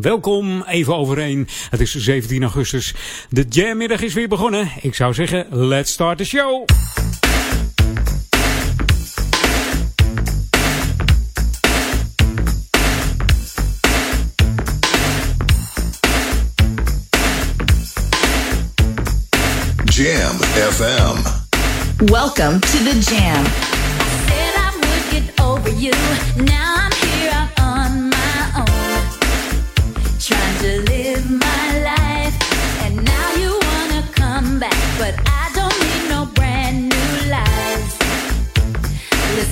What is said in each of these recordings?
Welkom, even overeen. Het is 17 augustus. De jammiddag is weer begonnen. Ik zou zeggen, let's start the show. Jam FM. Welcome to the Jam. Said I would get over you. Now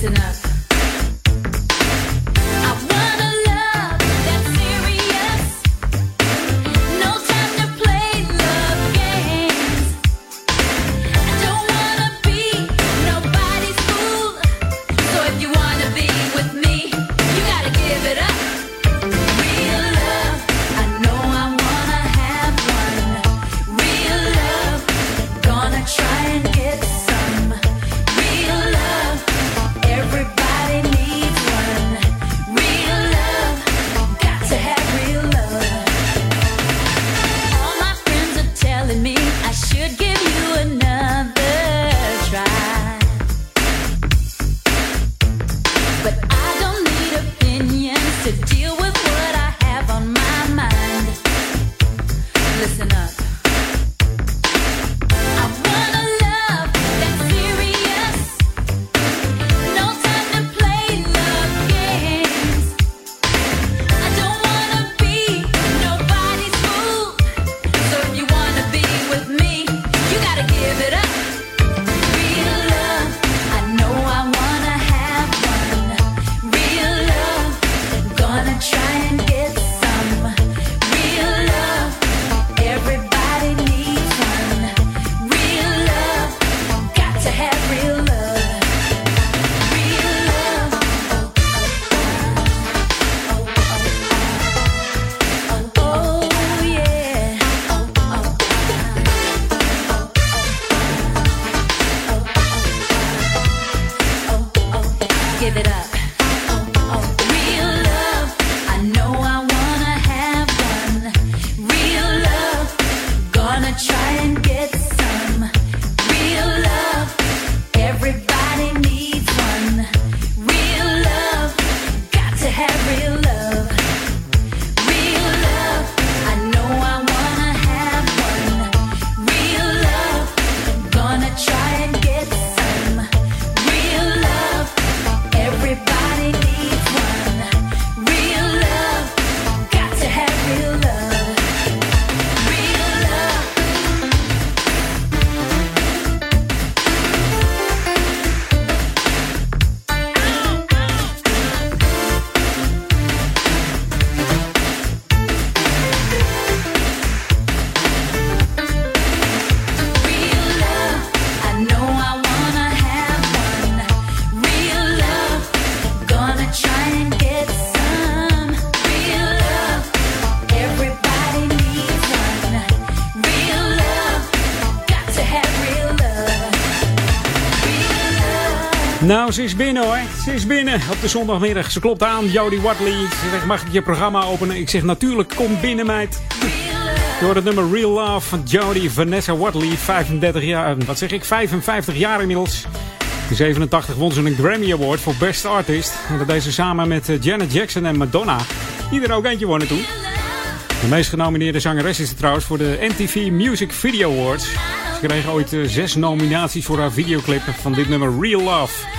Listen up. Nou, ze is binnen hoor. Ze is binnen op de zondagmiddag. Ze klopt aan, Jodie Watley. Ze zegt, mag ik je programma openen? Ik zeg, natuurlijk, kom binnen meid. Hoort het nummer Real Love van Jodie Vanessa Watley. 35 jaar, wat zeg ik, 55 jaar inmiddels. In 87 won ze een Grammy Award voor Best Artist. En dat deed ze samen met eh, Janet Jackson en Madonna. Die er ook eentje wonnen toen. De meest genomineerde zangeres is trouwens voor de MTV Music Video Awards. Ze kreeg ooit eh, zes nominaties voor haar videoclip van dit nummer Real Love.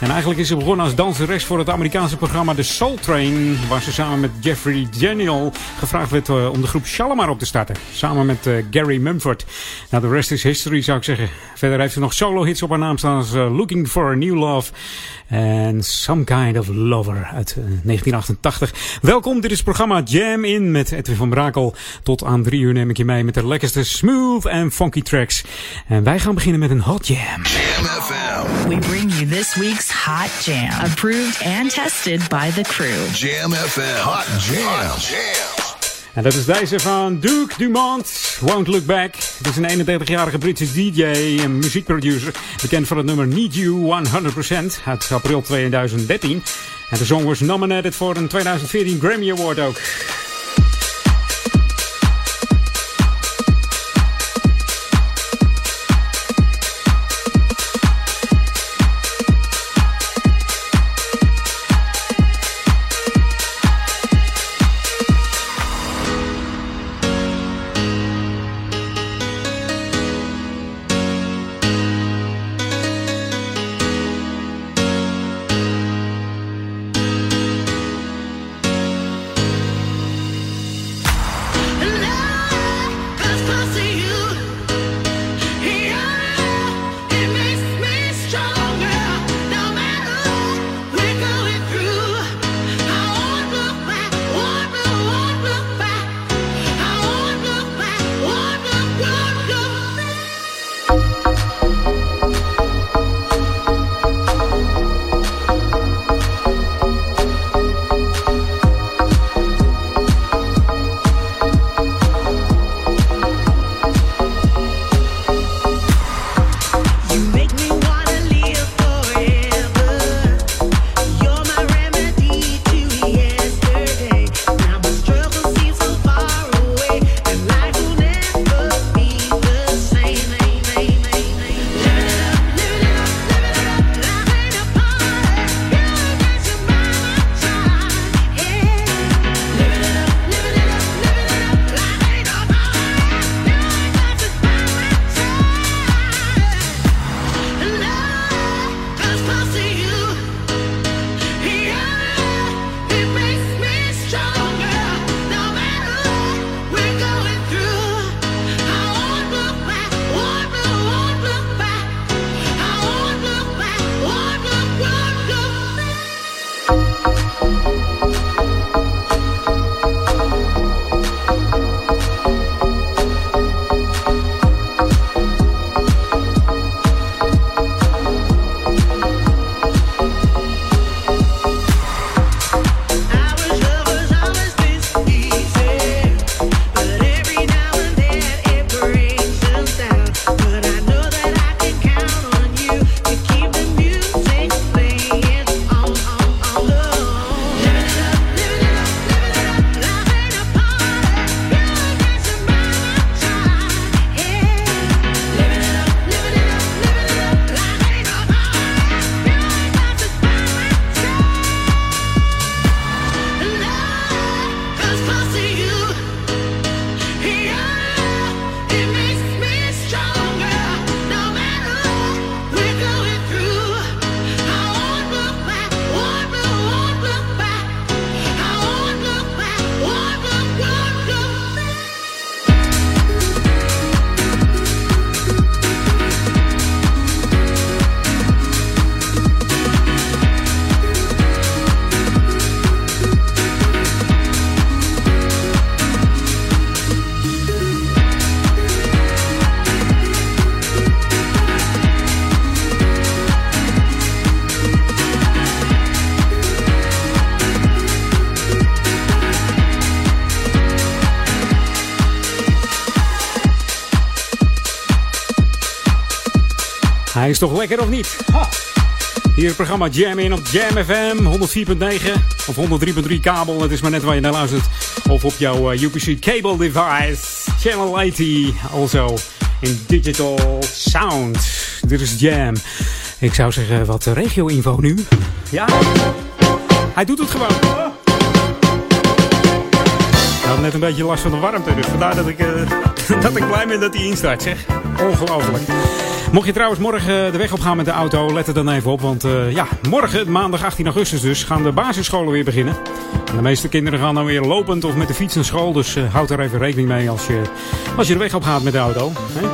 En eigenlijk is ze begonnen als danseres voor het Amerikaanse programma The Soul Train. Waar ze samen met Jeffrey Daniel gevraagd werd eh, om de groep Shalimar op te starten. Samen met eh, Gary Mumford. Nou, de rest is history zou ik zeggen. Verder heeft ze nog solo hits op haar naam staan als eh, Looking for a New Love. En Some Kind of Lover uit eh, 1988. Welkom, dit is het programma Jam In met Edwin van Brakel. Tot aan drie uur neem ik je mee met de lekkerste smooth en funky tracks. En wij gaan beginnen met een hot jam. Jam FM. We bring you this week's Hot Jam, approved and tested by the crew. Jam FM. Hot jams. En dat is deze van Duke Dumont, Won't Look Back. Het is een 31-jarige Britse DJ en muziekproducer. Bekend van het nummer Need You 100% uit april 2013. En de song was nominated voor een 2014 Grammy Award ook. Hij is toch lekker of niet? Ha. Hier het programma Jam in op Jam FM 104.9 of 103.3 kabel. Het is maar net waar je naar luistert. Of op jouw eh, UPC cable device. Channel 80. Also in digital sound. Dit is Jam. Ik zou zeggen wat regio-info nu. Ja, hij doet het gewoon. Ik had net een beetje last van de warmte, dus vandaar dat ik, eh, dat ik blij ben dat hij instart, zeg. Ongelooflijk. Mocht je trouwens morgen de weg op gaan met de auto, let er dan even op. Want eh, ja, morgen, maandag 18 augustus dus, gaan de basisscholen weer beginnen. En de meeste kinderen gaan dan weer lopend of met de fiets naar school. Dus eh, houd er even rekening mee als je, als je de weg op gaat met de auto. Hè?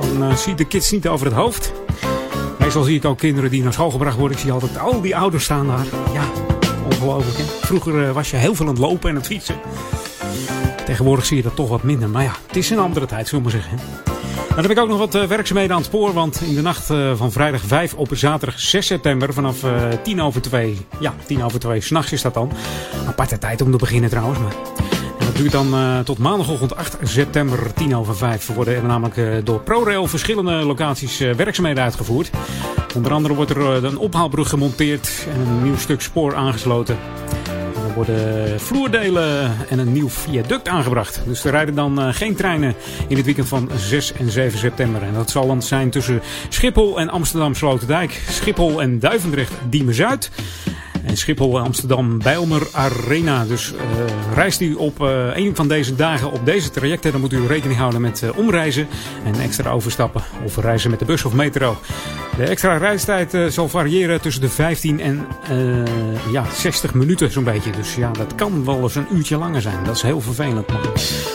Dan uh, ziet de kids niet over het hoofd. Meestal zie ik ook kinderen die naar school gebracht worden. Ik zie altijd al die ouders staan daar. Ja, ongelooflijk. Vroeger was je heel veel aan het lopen en aan het fietsen. Tegenwoordig zie je dat toch wat minder. Maar ja, het is een andere tijd, zullen we maar zeggen. Dan heb ik ook nog wat uh, werkzaamheden aan het spoor. Want in de nacht uh, van vrijdag 5 op zaterdag 6 september vanaf uh, 10 over 2. Ja, 10 over 2. S'nachts is dat dan. Aparte tijd om te beginnen trouwens. Maar dat duurt dan tot maandagochtend 8 september 10 over 5. Worden er namelijk door ProRail verschillende locaties werkzaamheden uitgevoerd. Onder andere wordt er een ophaalbrug gemonteerd en een nieuw stuk spoor aangesloten. Worden vloerdelen en een nieuw viaduct aangebracht. Dus er rijden dan uh, geen treinen in het weekend van 6 en 7 september. En dat zal dan zijn tussen Schiphol en Amsterdam Sloterdijk. Schiphol en Duivendrecht Diemen Schiphol Amsterdam Bijlmer Arena. Dus uh, reist u op uh, een van deze dagen op deze trajecten. Dan moet u rekening houden met omreizen en extra overstappen. Of reizen met de bus of metro. De extra reistijd zal variëren tussen de 15 en ja, 60 minuten zo'n beetje. Dus ja, dat kan wel eens een uurtje langer zijn. Dat is heel vervelend.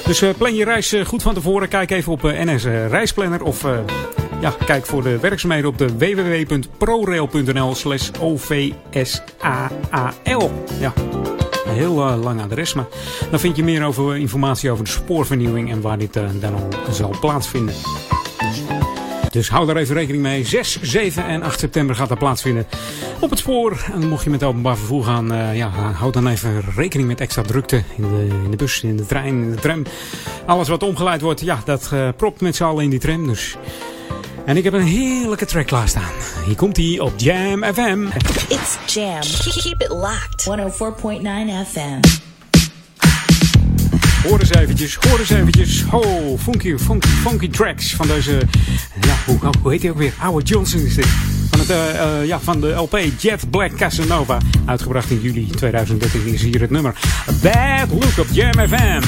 Dus plan je reis goed van tevoren. Kijk even op NS Reisplanner of ja, kijk voor de werkzaamheden op de www.prorail.nl slash OVSAAL. Ja, heel uh, lang adres, dan vind je meer over informatie over de spoorvernieuwing en waar dit uh, dan al zal plaatsvinden. Dus hou daar even rekening mee. 6, 7 en 8 september gaat dat plaatsvinden op het spoor. En mocht je met openbaar vervoer gaan, uh, ja, houd dan even rekening met extra drukte in de, in de bus, in de trein, in de tram. Alles wat omgeleid wordt, ja, dat propt met z'n allen in die tram. Dus en ik heb een heerlijke track klaarstaan. Hier komt hij op Jam FM. It's Jam. Keep it locked. 104.9 FM. Hoor eens eventjes, hoor eens eventjes. Oh, funky, funky, funky tracks van deze... Ja, hoe, hoe heet hij ook weer? Howard Johnson is dit. Van, het, uh, uh, ja, van de LP Jet Black Casanova. Uitgebracht in juli 2013 is hier het nummer. Bad Look op Jam FM.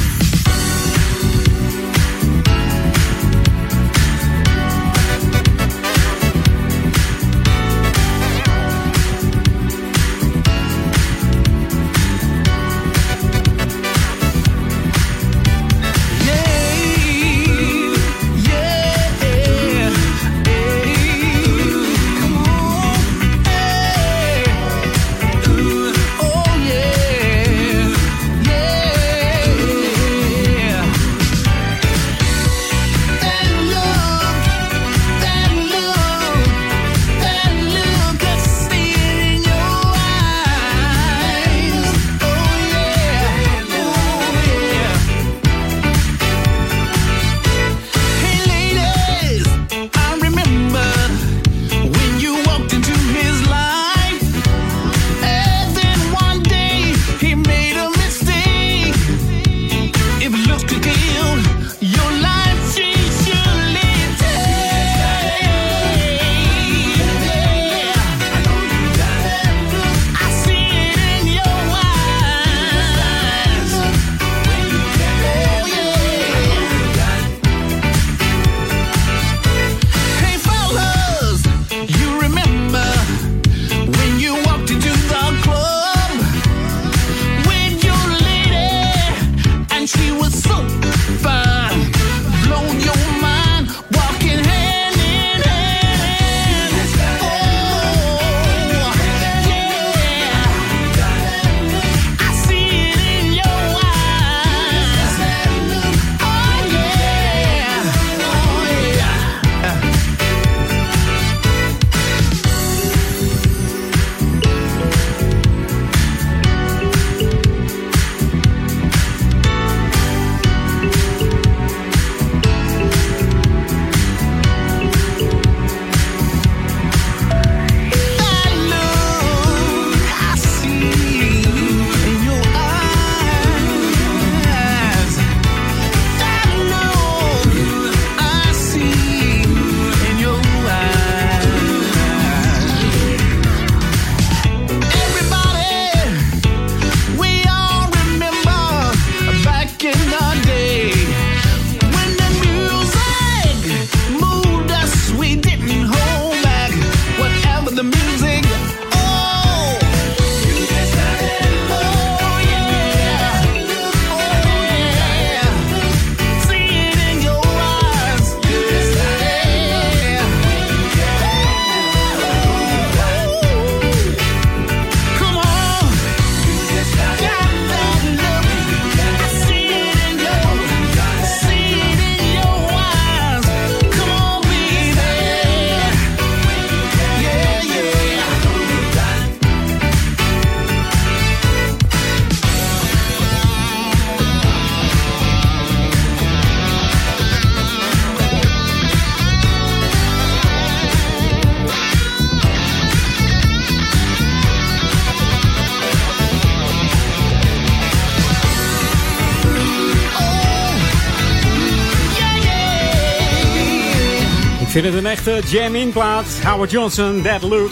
Het een echte jam-in plaat. Howard Johnson, That Look.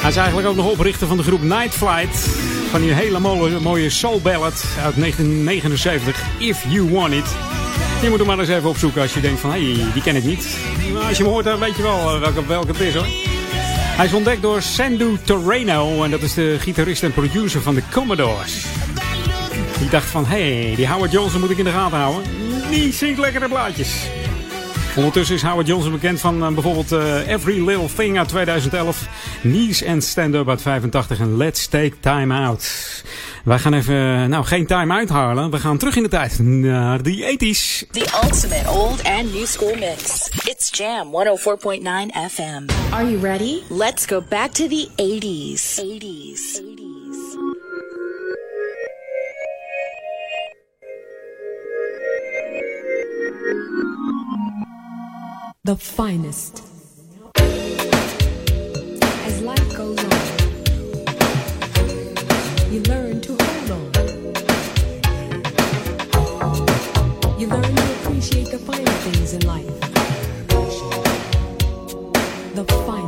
Hij is eigenlijk ook nog oprichter van de groep Night Flight. Van die hele mooie, mooie soul ballad uit 1979, If You Want It. Je moet hem maar eens even opzoeken als je denkt van, hé, hey, die ken ik niet. Maar als je hem hoort, dan weet je wel eh, welke, welke het is hoor. Hij is ontdekt door Sandu Torreno en dat is de gitarist en producer van de Commodores. Die dacht van, hé, hey, die Howard Johnson moet ik in de gaten houden. Die zingt lekkere blaadjes. Ondertussen is Howard Johnson bekend van uh, bijvoorbeeld uh, Every Little Thing uit 2011. Knees and Stand Up uit 85 en Let's Take Time Out. Wij gaan even, nou geen time out halen. We gaan terug in de tijd naar de 80s. The ultimate old and new school mix. It's Jam 104.9 FM. Are you ready? Let's go back to the 80s. 80s. The finest. As life goes on, you learn to hold on. You learn to appreciate the finer things in life. The finest.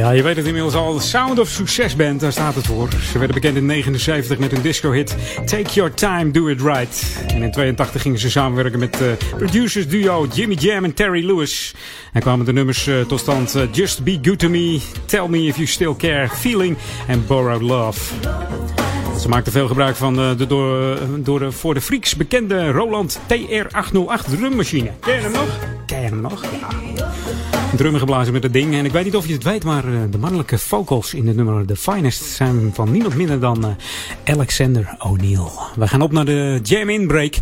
Ja, je weet het inmiddels al. Sound of Success Band, daar staat het voor. Ze werden bekend in 79 met hun disco-hit Take Your Time, Do It Right. En in 82 gingen ze samenwerken met uh, producers duo Jimmy Jam en Terry Lewis. En kwamen de nummers uh, tot stand uh, Just Be Good To Me, Tell Me If You Still Care, Feeling en Borrowed Love. Ze maakten veel gebruik van de, door, door de voor de freaks bekende Roland TR-808 drummachine. Ken hem nog? Ken hem nog? Drummen geblazen met het ding. En ik weet niet of je het weet, maar de mannelijke vocals in het nummer The Finest zijn van niemand minder dan Alexander O'Neill. We gaan op naar de Jam In Break.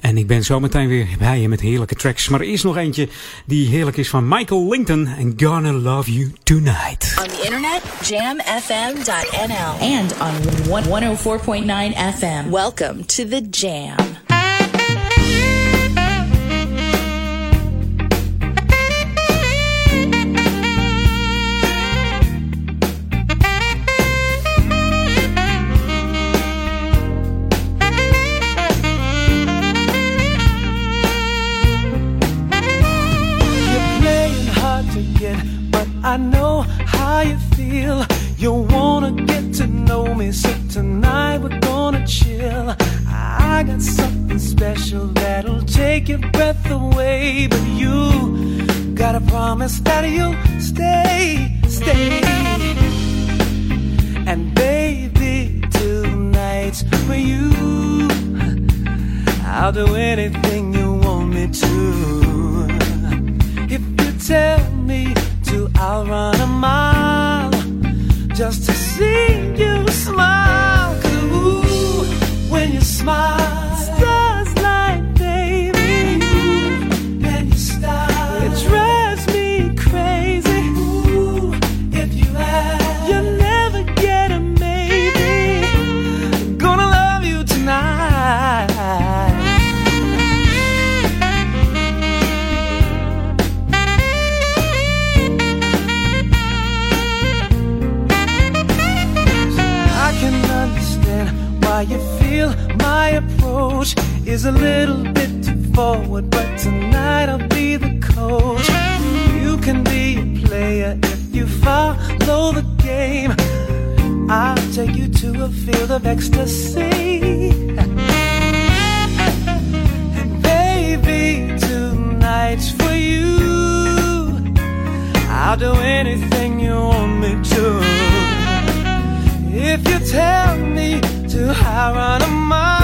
En ik ben zo meteen weer bij je met heerlijke tracks. Maar eerst nog eentje die heerlijk is van Michael Linton en Gonna Love You Tonight. On the internet, jamfm.nl. And on 104.9 FM. Welcome to the Jam. I know how you feel. You wanna get to know me, so tonight we're gonna chill. I got something special that'll take your breath away, but you gotta promise that you'll stay, stay. And baby, tonight's for you. I'll do anything you want me to. If you tell me to, I'll run a mile just to see you smile. 'Cause ooh, when you smile, why you feel my approach is a little bit too forward, but tonight I'll be the coach. You can be a player if you follow the game. I'll take you to a field of ecstasy. And baby, tonight's for you. I'll do anything you want me to. If you tell me to I run a mile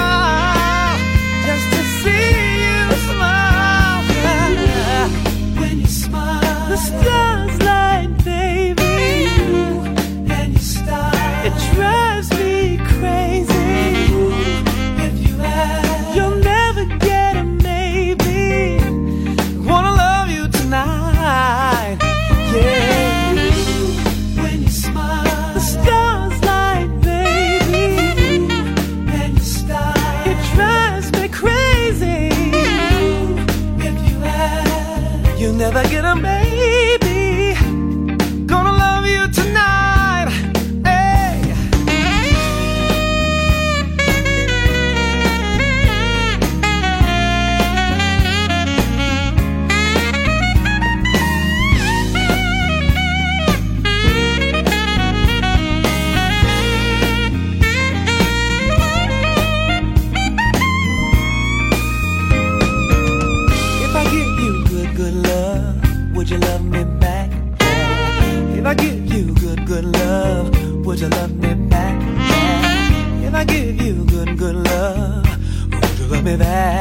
me?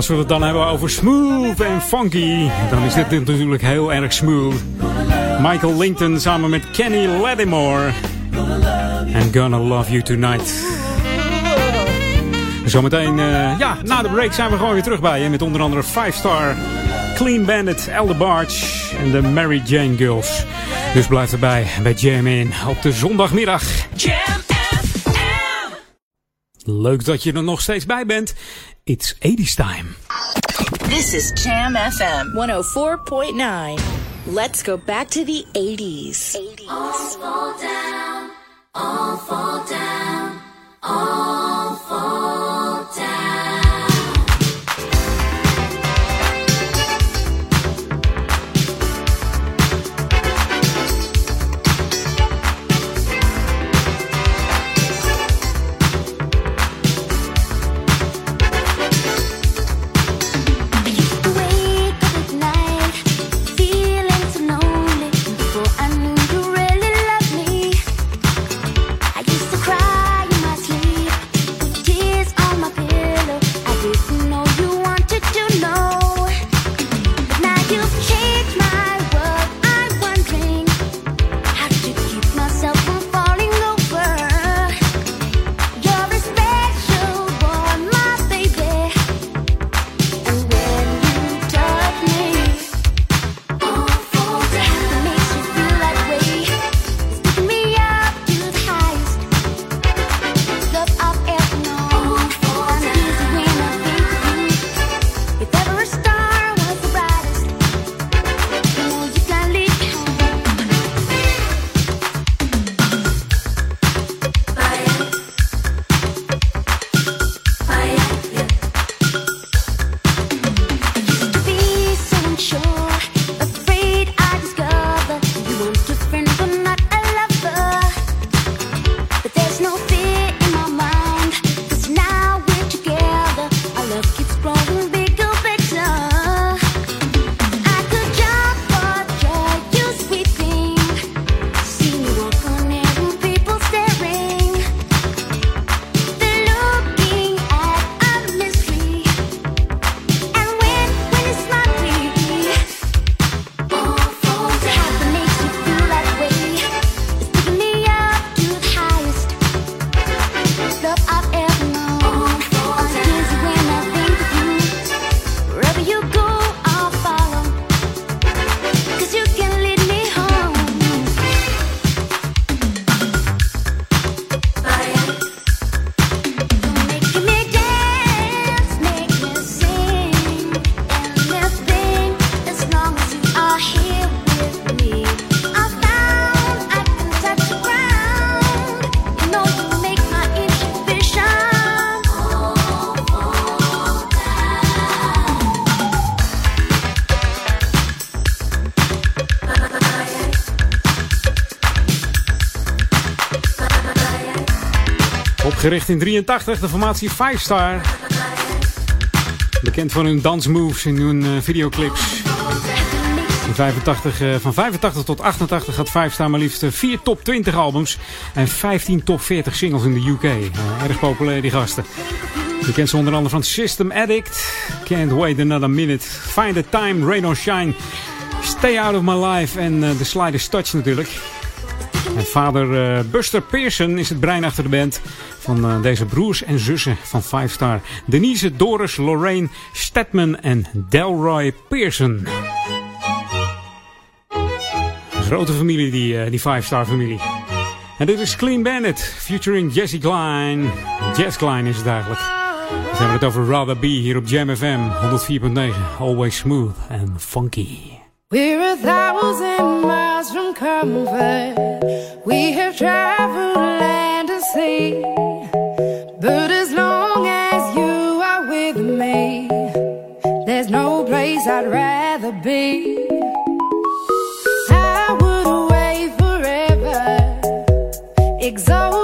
Als we het dan hebben over smooth en funky, dan is dit natuurlijk heel erg smooth. Michael Linton samen met Kenny Lattimore. And Gonna Love You Tonight. Zometeen, eh, ja, na de break zijn we gewoon weer terug bij je. Met onder andere 5 Star, Clean Bandit, Elder Barge en de Mary Jane Girls. Dus blijf erbij bij Jam In op de zondagmiddag. Jam. Leuk dat je er nog steeds bij bent. It's 80s time. This is Jam FM 104.9. Let's go back to the 80s. 80s. fall down, all fall down, all fall Opgericht in 83, de formatie 5 Star. Bekend van hun dansmoves in hun eh, videoclips. In 85, eh, van 85 tot 88 had 5 Star maar liefst 4 top 20 albums en 15 top 40 singles in de UK. Eh, erg populair die gasten. Je kent ze onder andere van System Addict, Can't Wait Another Minute, Find the Time, Rain or Shine, Stay Out of My Life en eh, The Slightest Touch natuurlijk. En vader eh, Buster Pearson is het brein achter de band van eh, deze broers en zussen van 5 Star. Denise, Doris, Lorraine, Stedman en Delroy Pearson. Een grote familie, die, eh, die 5 Star familie. En dit is Clean Bandit, featuring Jesse Klein. Jess Klein is het eigenlijk. Dan hebben het over Rather Be hier op Jam FM 104.9. Always smooth and funky. We're a thousand miles from comfort. We have traveled land and sea. No place I'd rather be. I would away forever, exalted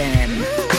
FM.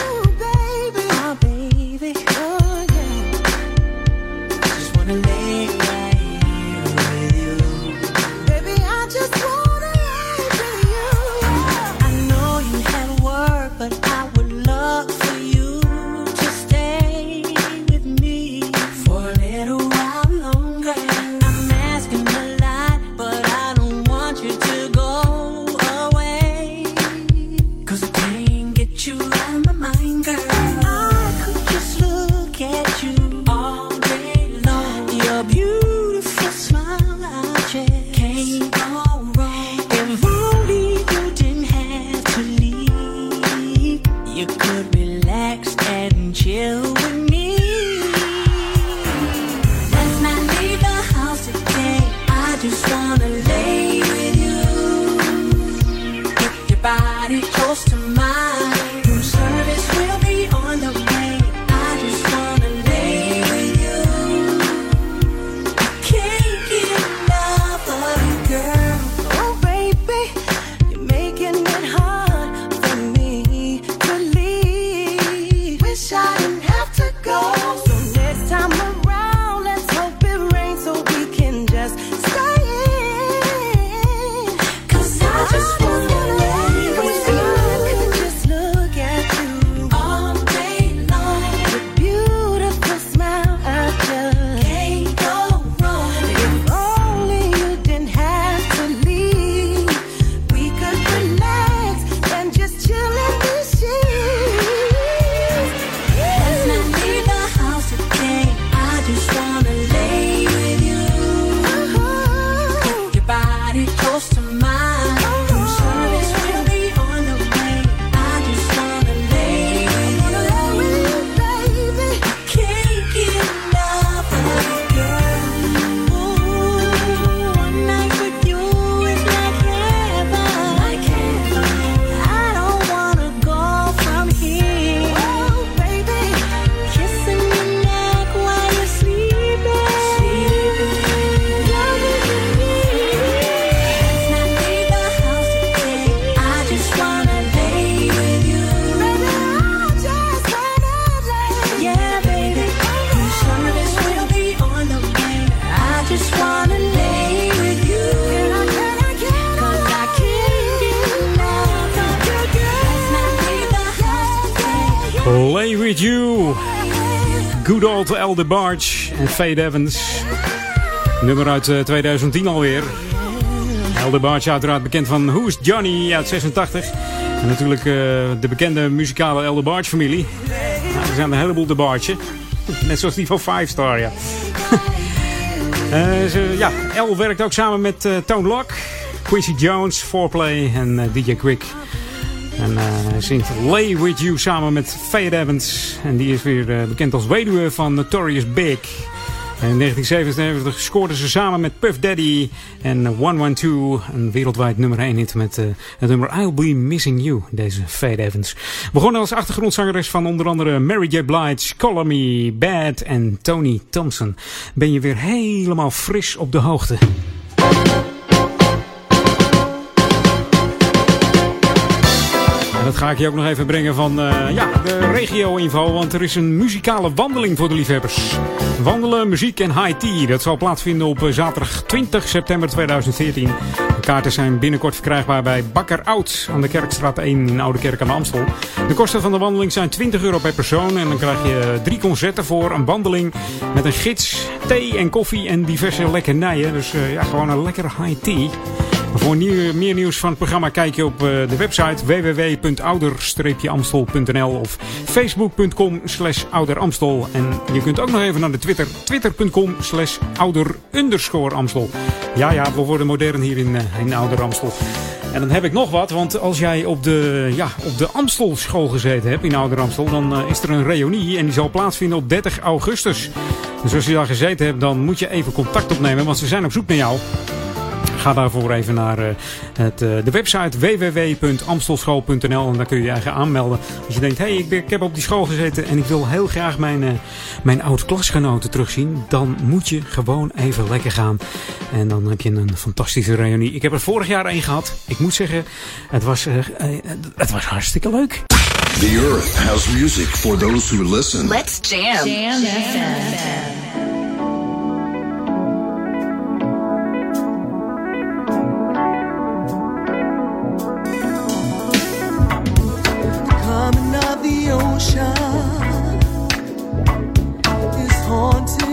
de Barge en Fade Evans. Nummer uit eh, 2010 alweer. Elder Barge uiteraard bekend van Who's Johnny uit 86. En natuurlijk eh, de bekende muzikale Elder Barge familie. We nou, zijn een heleboel de Barge. Net zoals die van Five Star, ja. uh, ja, El werkt ook samen met Tone Lock, Quincy Jones, Foreplay en DJ Quick. En eh, hij zingt Lay With You samen met Fade Evans. En die is weer eh, bekend als weduwe van Notorious Big. In 1977 scoorden ze samen met Puff Daddy en eh, 112 een wereldwijd nummer 1 hit met eh, het nummer I'll Be Missing You, deze Fade Evans. Begonnen als achtergrondzangeres van onder andere Mary J. Blige, Color Me, Bad en Tony Thompson. Ben je weer helemaal fris op de hoogte. En dat ga ik je ook nog even brengen van eh, ja, de regio-info. Want er is een muzikale wandeling voor de liefhebbers. Wandelen, muziek en high tea. Dat zal plaatsvinden op eh, zaterdag 20 september 2014. De kaarten zijn binnenkort verkrijgbaar bij Bakker Oud aan de Kerkstraat 1 in Oude Kerk aan de Amstel. De kosten van de wandeling zijn 20 euro per persoon. En dan krijg je drie concerten voor. Een wandeling met een gids, thee en koffie en diverse lekkernijen. Dus eh, ja, gewoon een lekker high tea. Voor meer nieuws van het programma kijk je op eh, de website www.ouder-amstel.nl of facebook.com slash. En je kunt ook nog even naar de Twitter, twitter.com slash ouder-amstel. Ja, ja, we worden modern hier in, eh, in Ouder Amstel. En dan heb ik nog wat, want als jij op de, ja, op de Amstel school gezeten hebt in Ouder Amstel, dan eh, is er een reunie en die zal plaatsvinden op 30 augustus. Dus als je daar gezeten hebt, dan moet je even contact opnemen, want ze zijn op zoek naar jou. Ga daarvoor even naar eh, het, eh, de website www.amstelschool.nl en daar kun je je eigen aanmelden. Als je denkt, hé, hey, ik, ik heb op die school gezeten en ik wil heel graag mijn, eh, mijn oud-klasgenoten terugzien. Dan moet je gewoon even lekker gaan. En dan heb je een fantastische reunie. Ik heb er vorig jaar één gehad. Ik moet zeggen, het was, het was hartstikke leuk. The earth has music for those who listen. Let's jam. Jam FM. coming the ocean is haunting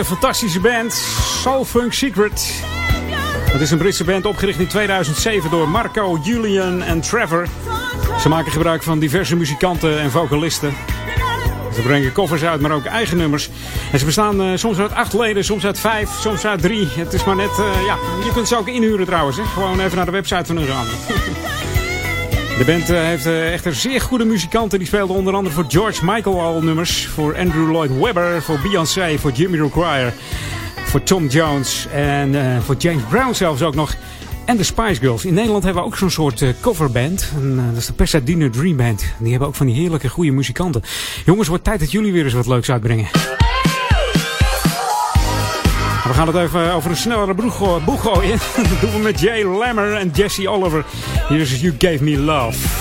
een fantastische band. Soul Funk Secret. Het is een Britse band opgericht in 2007 door Marco, Julian en Trevor. Ze maken gebruik van diverse muzikanten en vocalisten. Ze brengen covers uit, maar ook eigen nummers. En ze bestaan eh, soms uit acht leden, soms uit vijf, soms uit drie. Het is maar net, eh, ja, je kunt ze ook inhuren trouwens. Hè? Gewoon even naar de website van hun gaan. De band eh, heeft eh, echter zeer goede muzikanten. Die speelden onder andere voor George Michael al nummers. Voor Andrew Lloyd Webber, voor Beyoncé, voor Jamiroquai. Voor Tom Jones en eh, voor James Brown zelfs ook nog. En de Spice Girls. In Nederland hebben we ook zo'n soort coverband. Dat is de Pasadena Dream Band. Die hebben ook van die heerlijke goede muzikanten. Jongens, wordt tijd dat jullie weer eens wat leuks uitbrengen. We gaan het even over een snellere boeg gooien. Dat doen we met Jay Lammer en Jesse Oliver. Hier You Gave Me Love.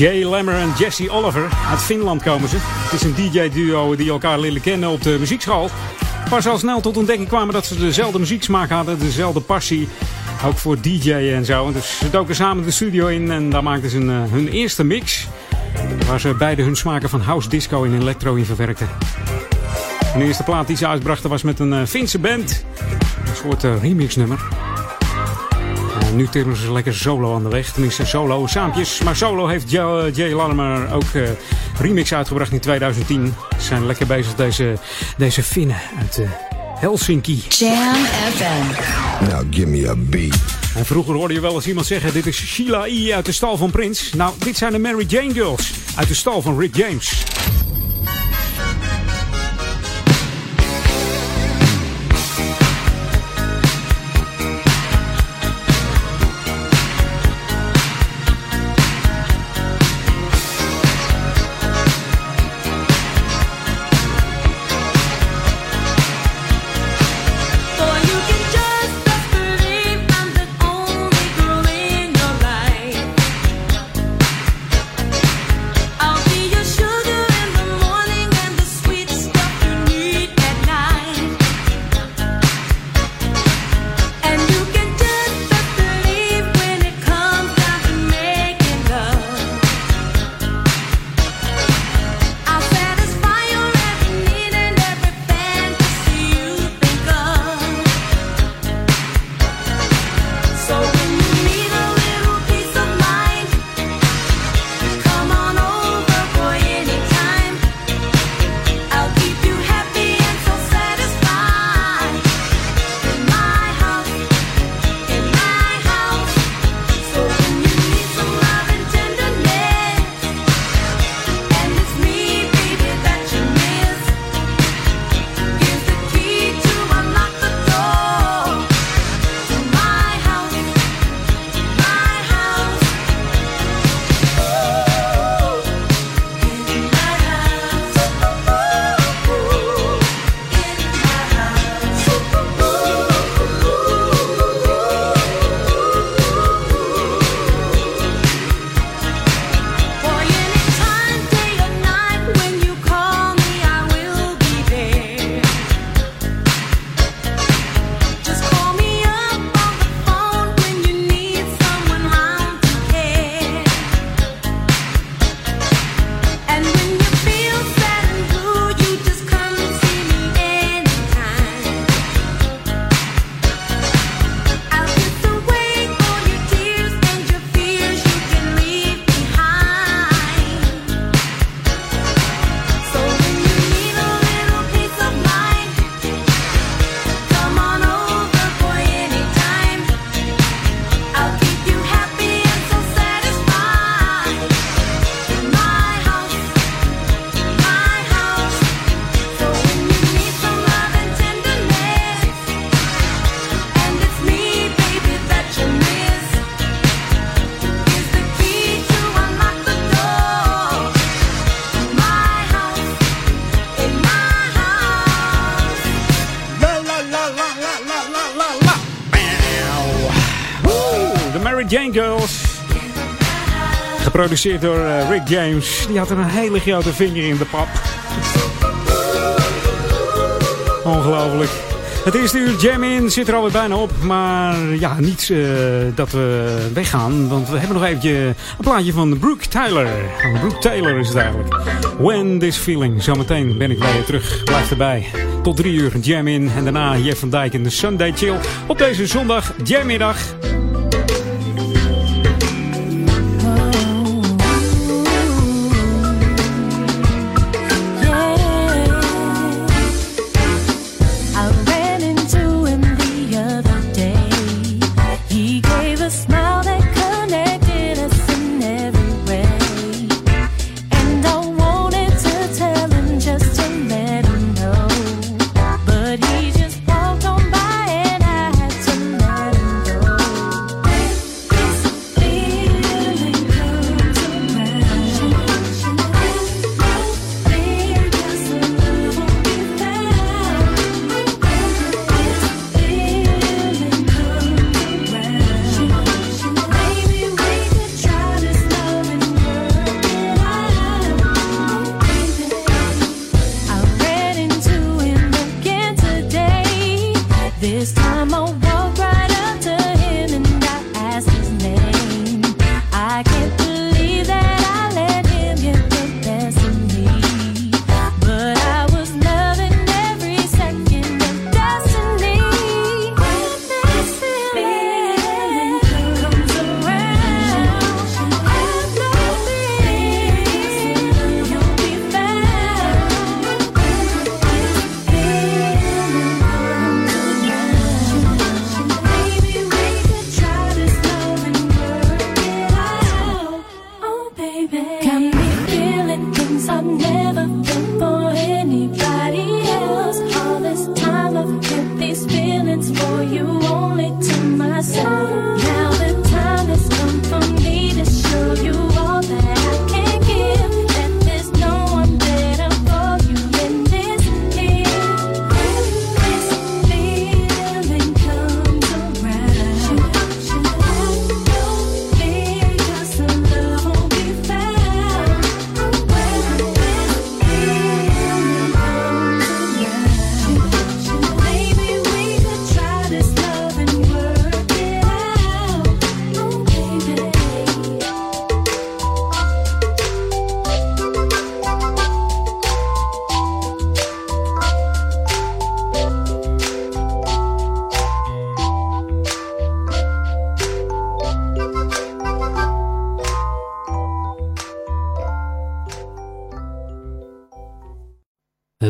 Jay Lammer en Jesse Oliver. Uit Finland komen ze. Het is een DJ-duo die elkaar leren kennen op de muziekschool. Ze al snel tot ontdekking kwamen dat ze dezelfde muzieksmaak hadden, dezelfde passie. Ook voor DJ'en en zo. Dus ze doken samen de studio in en daar maakten ze een, eh, hun eerste mix. Waar ze beide hun smaken van house, disco en electro in verwerkten. De eerste plaat die ze uitbrachten was met een eh, Finse band. Een soort eh, remixnummer nu teren ze lekker solo aan de weg. Tenminste, solo, saampjes. Maar solo heeft eh, Jay Latimer ook eh, remix uitgebracht in 2010. Ze zijn lekker bezig, deze, deze Finnen uit uh, Helsinki. Jam FM. Now give me a beat. En vroeger hoorde je wel eens iemand zeggen, dit is Sheila E. uit de stal van Prins. Nou, dit zijn de Mary Jane Girls uit de stal van Rick James. geproduceerd door eh, Rick James. Die had er een hele grote vinger in de pap. Ongelooflijk. Het eerste uur jam in zit er alweer bijna op. Maar ja, niet eh, dat we weggaan. Want we hebben nog eventjes een plaatje van Brooke Taylor. Oh, Brooke Taylor is het eigenlijk. When This Feeling. Zometeen ben ik bij je terug. Blijf erbij. Tot drie uur jam in. En daarna Jeff van Dijk in de Sunday Chill. Op deze zondag jammiddag.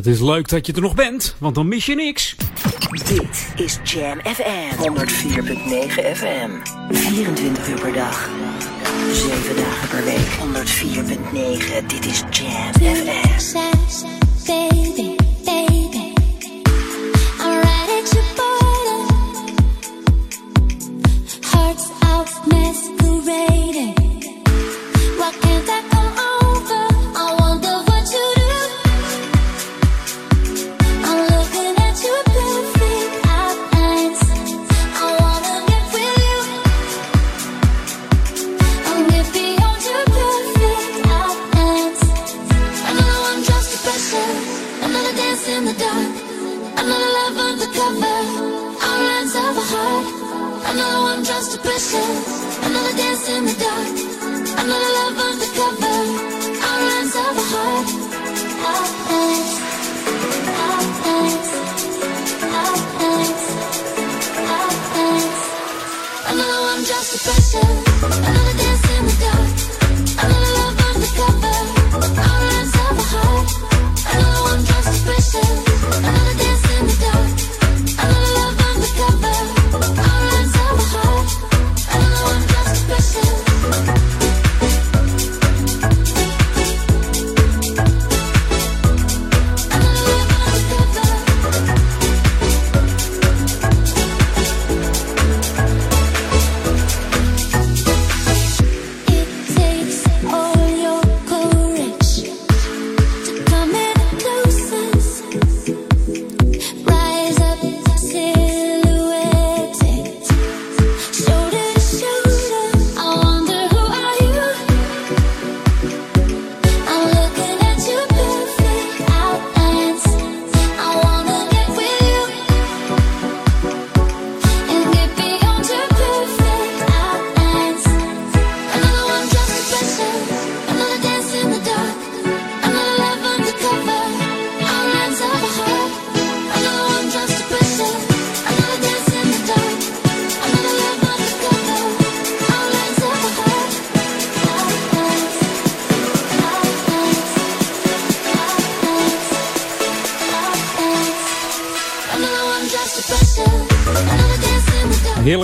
Het is leuk dat je er nog bent, want dan mis je niks. Dit is Jam FM 104.9 FM. 24 uur per dag. 7 dagen per week. 104.9. Dit is Jam FM.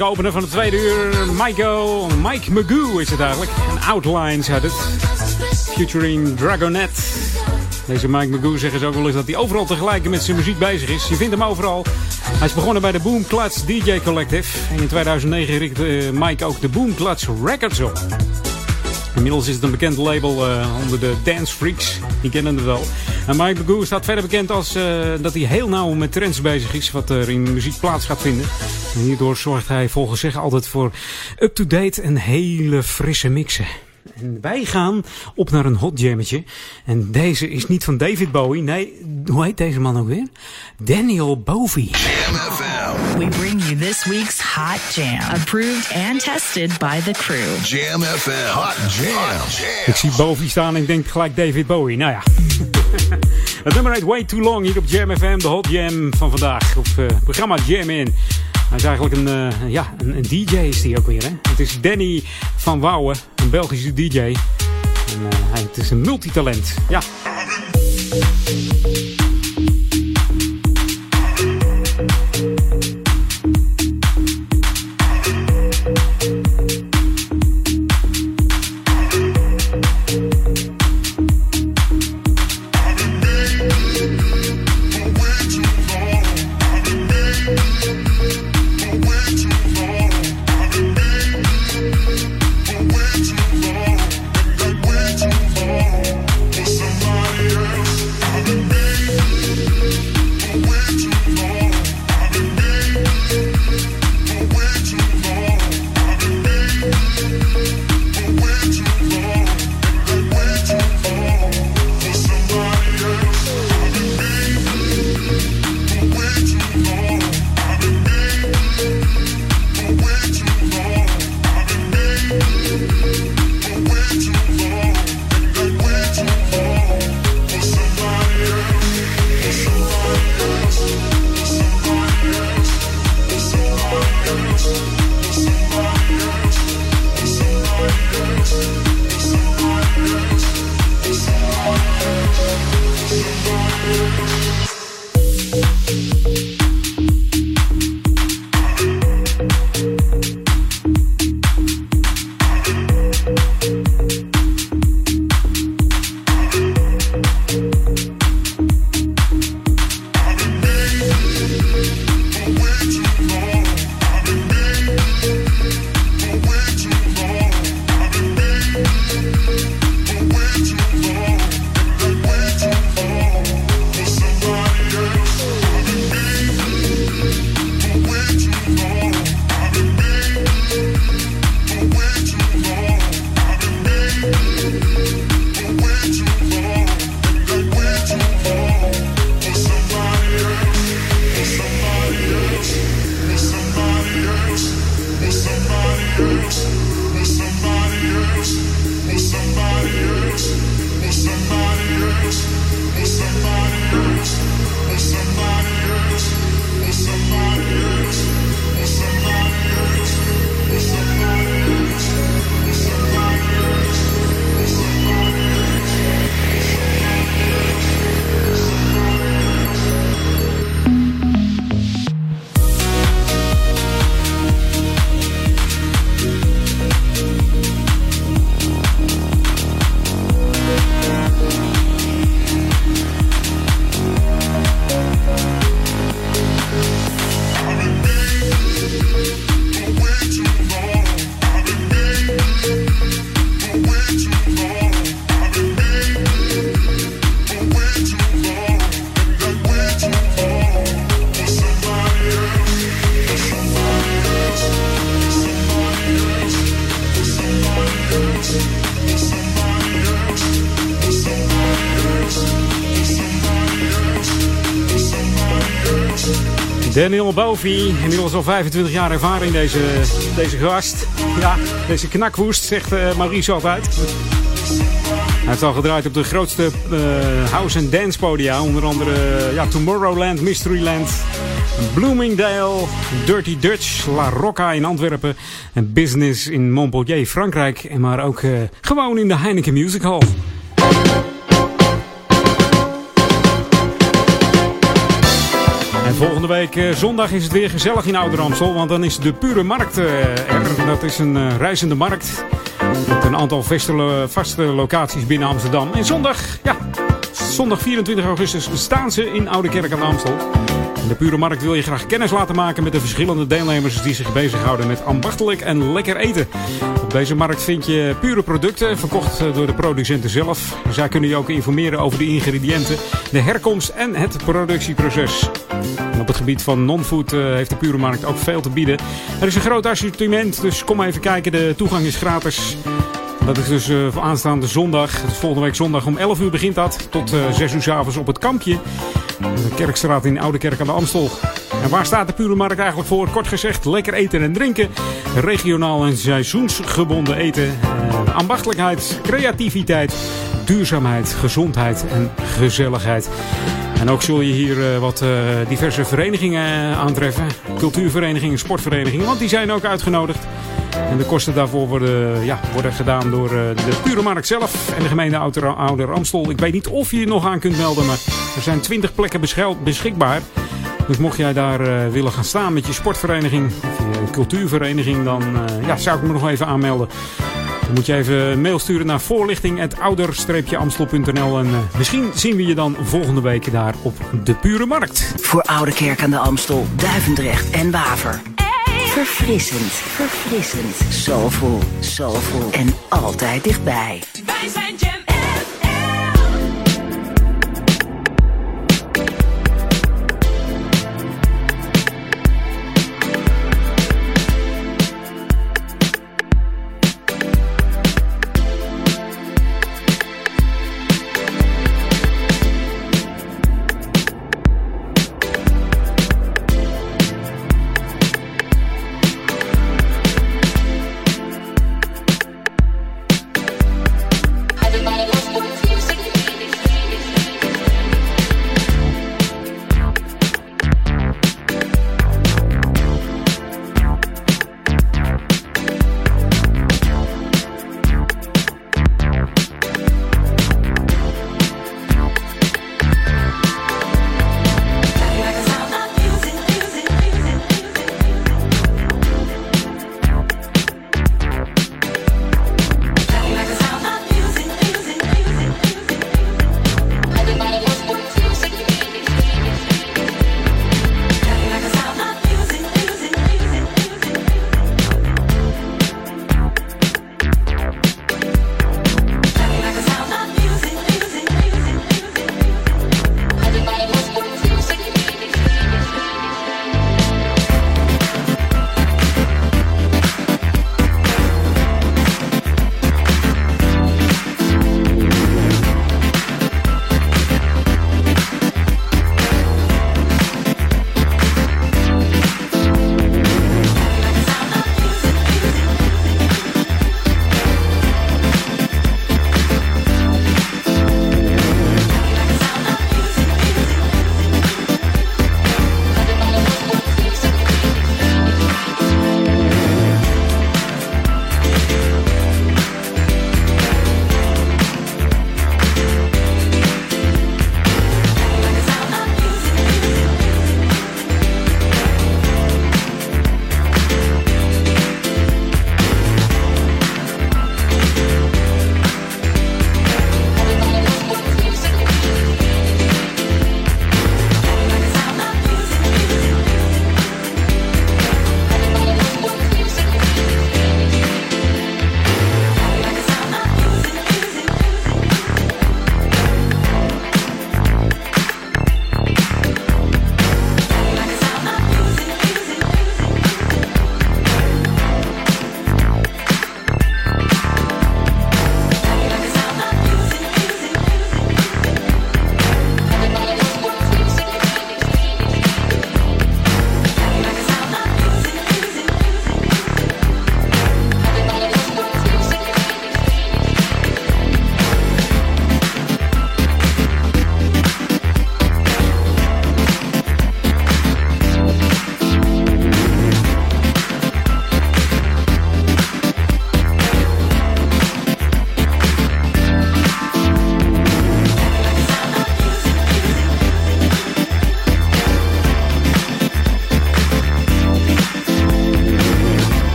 Heerlijke opener van het tweede uur. Maiko, Mike Magoo is het eigenlijk. En Outlines uit het. Featuring Dragonet. Deze Mike Magoo zeggen ze ook wel eens dat hij overal tegelijk met zijn muziek bezig is. Je vindt hem overal. Hij is begonnen bij de Boom Clutch DJ Collective. En in 2009 richtte eh, Mike ook de Boom Clutch Records op. Inmiddels is het een bekend label eh, onder de Dance Freaks. Die kennen het wel. En Mike Magoo staat verder bekend als eh, dat hij heel nauw met trends bezig is. Wat er in muziek plaats gaat vinden. En hierdoor zorgt hij volgens zich altijd voor up-to-date en hele frisse mixen. En wij gaan op naar een hot jammetje. En deze is niet van David Bowie. Nee, hoe heet deze man ook weer? Daniel Bowie. We bring you this week's Hot Jam. Approved and tested by the crew. Jam FM. Hot Jam. Ik zie Bowie staan en ik denk gelijk David Bowie. Nou ja. Het nummer heet Way Too Long hier op Jam FM. De hot jam van vandaag. Op eh, het programma Jam In. Hij is eigenlijk een, eh, ja, een, een DJ is die ook weer. Hè? Het is Danny van Wouwen. Een Belgische DJ. En, eh, hij, het is een multitalent. Ja. Daniel Bovi, inmiddels al 25 jaar ervaring deze, deze gast. Ja, deze knakwoest, zegt eh, Maurice altijd. Hij heeft al gedraaid op de grootste eh, house- en dance podia. Onder andere eh, ja, Tomorrowland, Mysteryland, Bloomingdale, Dirty Dutch, La Rocca in Antwerpen en Business in Montpellier, Frankrijk. Maar ook gewoon in de Heineken Music Hall. Volgende week eh, zondag is het weer gezellig in Ouder Amstel. Want dan is de Pure Markt eh, er. Dat is een eh, reizende markt. Met een aantal vaste, lo- vaste locaties binnen Amsterdam. En zondag, ja, zondag 24 augustus staan ze in Oude Kerk aan de Amstel. En de Pure Markt wil je graag kennis laten maken met de verschillende deelnemers die zich bezighouden met ambachtelijk en lekker eten. Op deze markt vind je pure producten, verkocht eh, door de producenten zelf. Zij kunnen je ook informeren over de ingrediënten, de herkomst en het productieproces. Op het gebied van non-food eh, heeft de Pure Markt ook veel te bieden. Er is een groot assortiment, dus kom even kijken. De toegang is gratis. Dat is dus eh, voor aanstaande zondag. Dus volgende week zondag om 11 uur begint dat. Tot eh 6 uur s avonds op het kampje. De Kerkstraat in Oude Kerk aan de Amstel. En waar staat de Pure Markt eigenlijk voor? Kort gezegd, lekker eten en drinken. Regionaal en seizoensgebonden eten. eh, ambachtelijkheid, creativiteit, duurzaamheid, gezondheid en gezelligheid. En ook zul je hier eh, wat eh, diverse verenigingen aantreffen. Cultuurverenigingen, sportverenigingen, want die zijn ook uitgenodigd. En de kosten daarvoor worden, ja, worden gedaan door eh, de Pure Markt zelf en de gemeente Ouder, Amstel. Ik weet niet of je je nog aan kunt melden, maar er zijn 20 plekken beschikbaar. Dus mocht jij daar eh, willen gaan staan met je sportvereniging of je cultuurvereniging, dan eh, ja, zou ik me nog even aanmelden. Dan moet je even mail sturen naar voorlichting.ouder-amstel.nl en misschien zien we je dan volgende week daar op de Pure Markt. Voor Oude Kerk aan de Amstel, Duivendrecht en Waver. Verfrissend, verfrissend, soulful, soulful en altijd dichtbij. Wij zijn Jam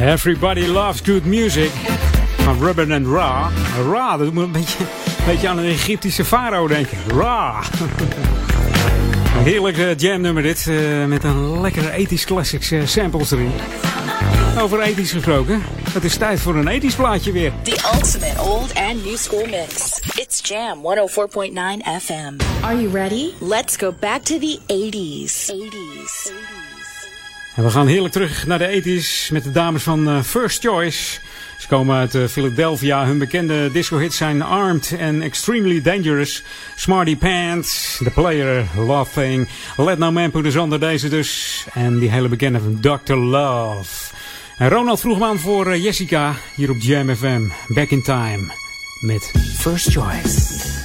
Everybody loves good music. Van Ruben and Ra. Ra, dat doet me een beetje, een beetje aan een Egyptische farao denken. Ra. Een heerlijk eh, jamnummer dit. eh, met een lekkere ethisch classics eh, samples erin. Over ethisch gesproken. Het is tijd voor een ethisch plaatje weer. The ultimate old and new school mix. It's Jam 104.9 FM. Are you ready? Let's go back to the 80s. 80s. En we gaan heerlijk terug naar de ethisch met de dames van eh, First Choice. Ze komen uit eh, Philadelphia. Hun bekende disco-hits zijn Armed and Extremely Dangerous. Smarty Pants, The Player, Love Thing. Let No Man Put Us Under deze dus. En die hele bekende van Dr. Love. En Ronald vroeg me aan voor eh, Jessica hier op Jam FM. Back in Time met First Choice.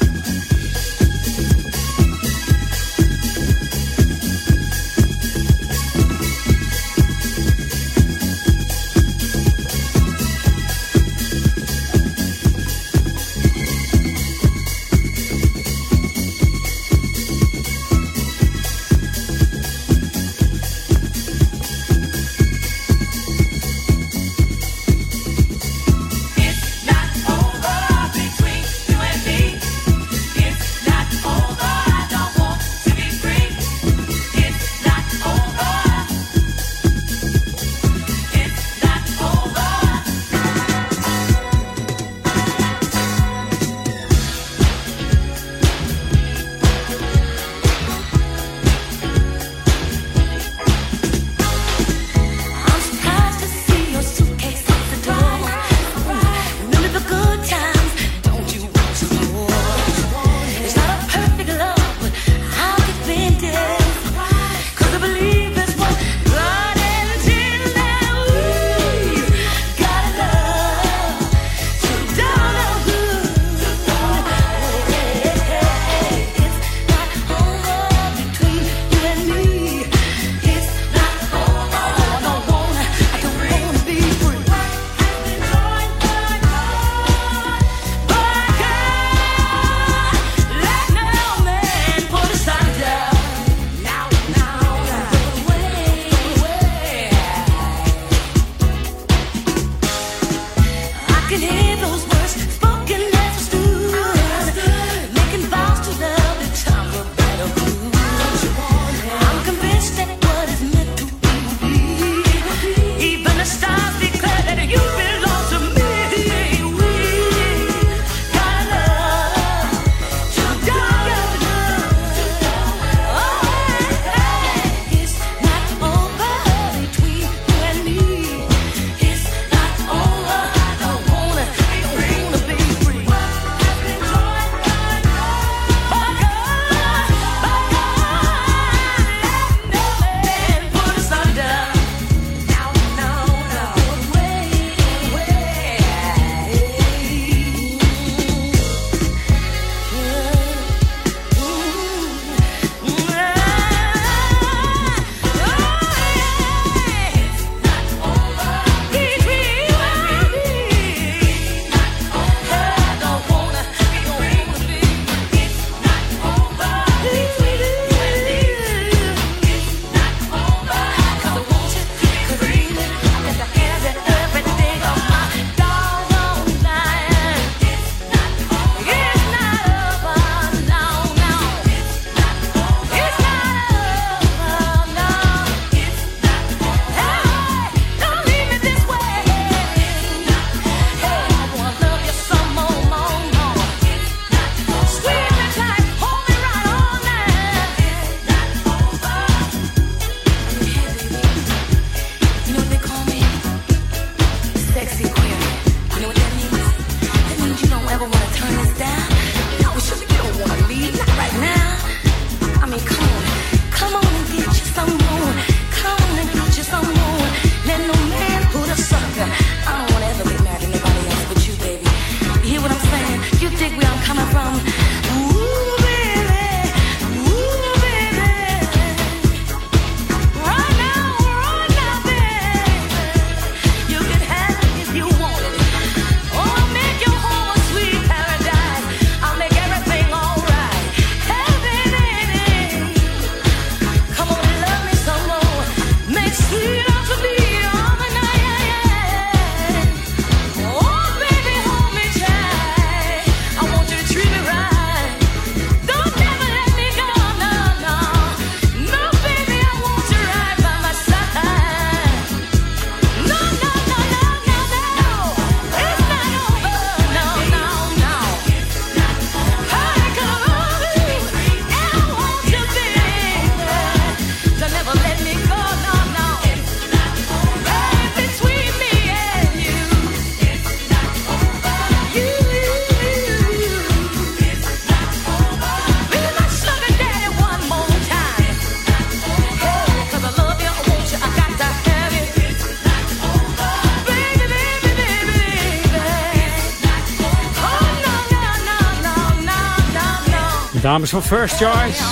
Dames van First Choice.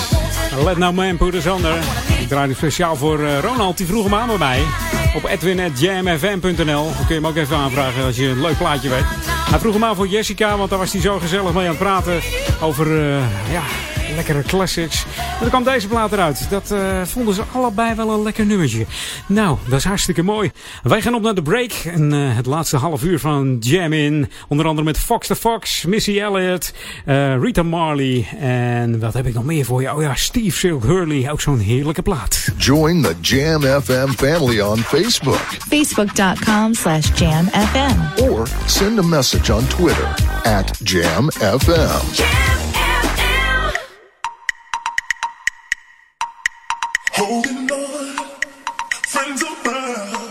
Let No Man Put Us Under. Ik draai dit speciaal voor eh, Ronald. Die vroeg hem aan bij mij. Op edwin.jamfm.nl. Dan kun je hem ook even aanvragen als je een leuk plaatje weet. Hij vroeg hem aan voor Jessica. Want daar was hij zo gezellig mee aan het praten. Over eh, ja, lekkere classics. En dan kwam deze plaat eruit. Dat eh, vonden ze allebei wel een lekker nummertje. Nou, dat is hartstikke mooi. Wij gaan op naar de break. En eh, het laatste half uur van Jam In. Onder andere met Fox the Fox, Missy Elliott, eh, Rita Marley. En wat heb ik nog meer voor je? Oh ja, Steve Silk Hurley. Ook zo'n heerlijke plaat. Join the Jam FM family on Facebook Facebook.com slash jamfm. or send a message on Twitter at Jam FM. Holding on, friends around,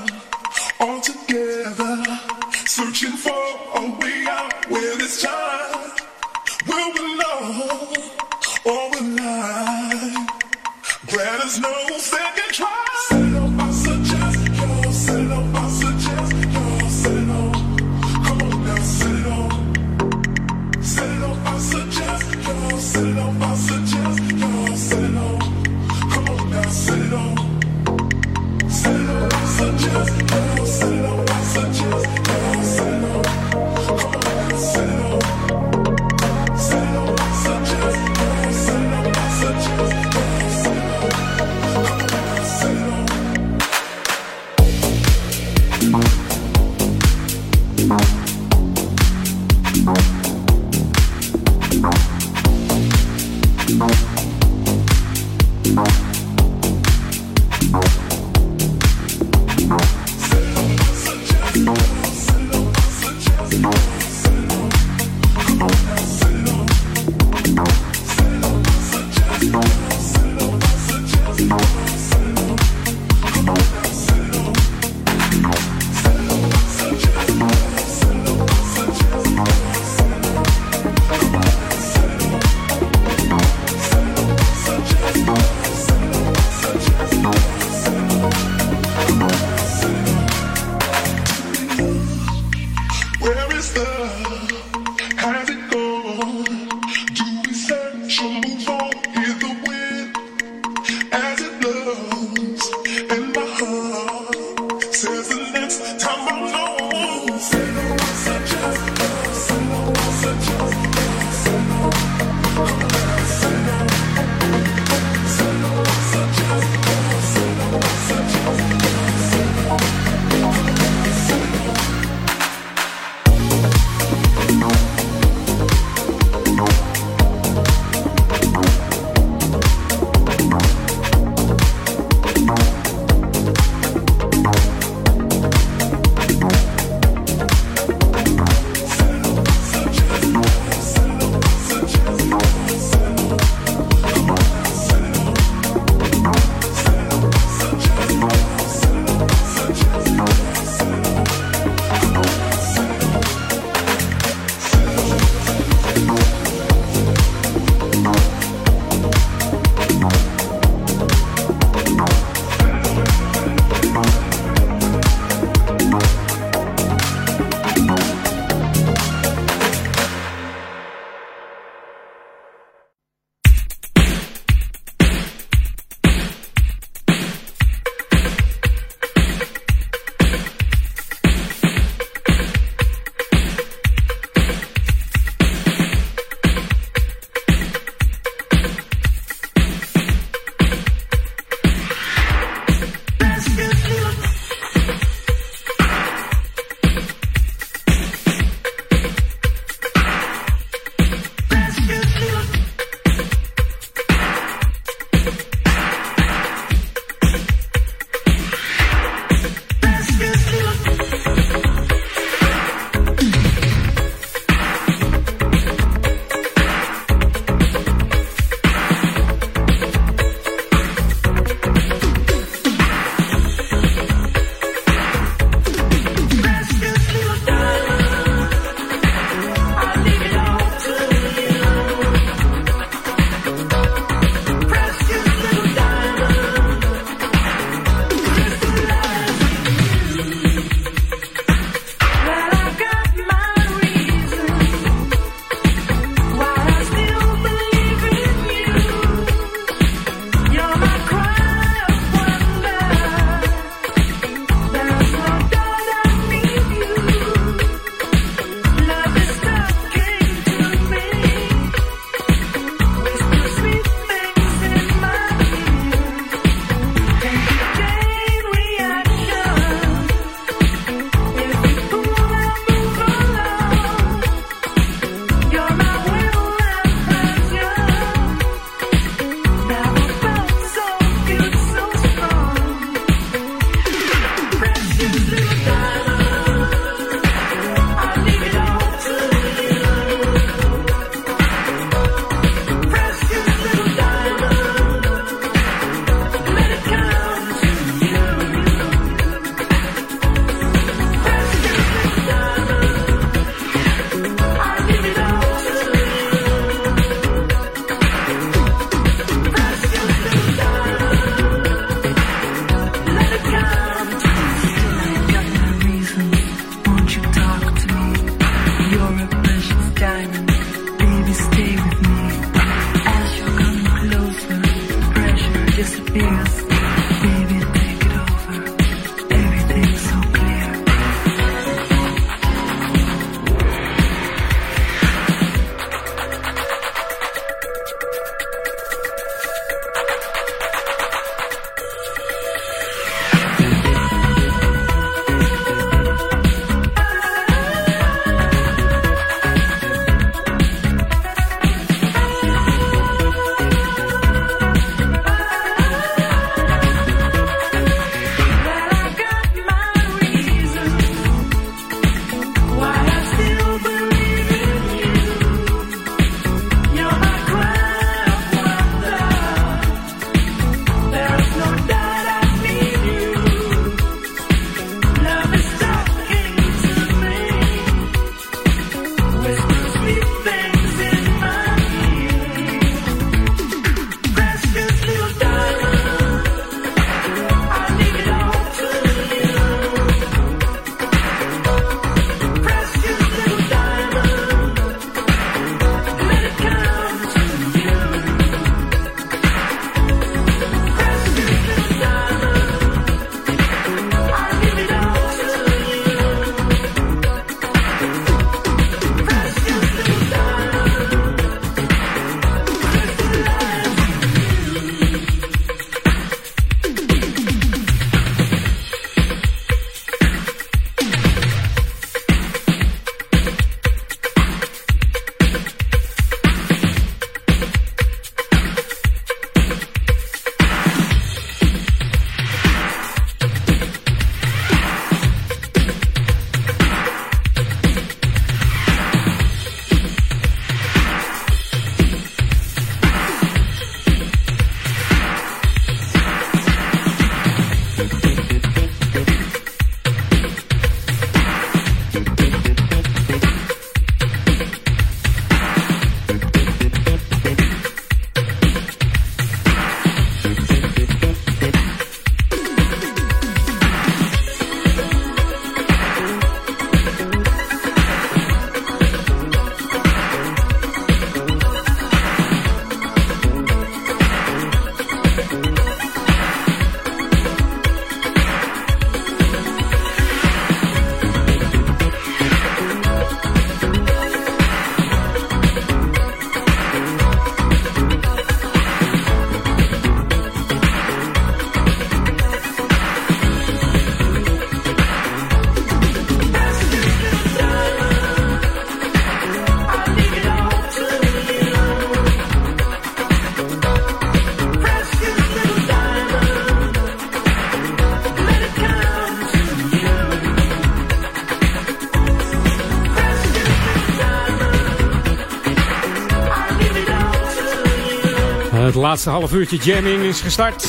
laatste half uurtje jamming is gestart.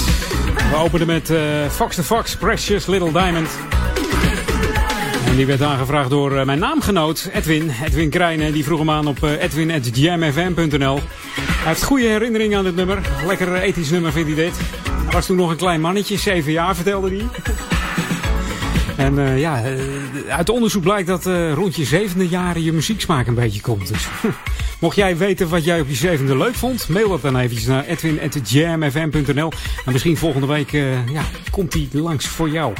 We openen met eh, Fox the Fox, Precious Little Diamond. En die werd aangevraagd door eh, mijn naamgenoot Edwin. Edwin Krijnen. Die vroeg hem aan op eh, edwin.jamfm.nl. Hij heeft goede herinneringen aan dit nummer. Lekker ethisch nummer vindt hij dit. Hij was toen nog een klein mannetje, 7 jaar vertelde hij. En ja, uit onderzoek blijkt dat rond je zevende jaren je muzieksmaak een beetje komt. Dus mocht jij weten wat jij op je zevende leuk vond, mail dat dan eventjes naar edwin.jamfm.nl. En misschien volgende week eh, ja, komt hij langs voor jou.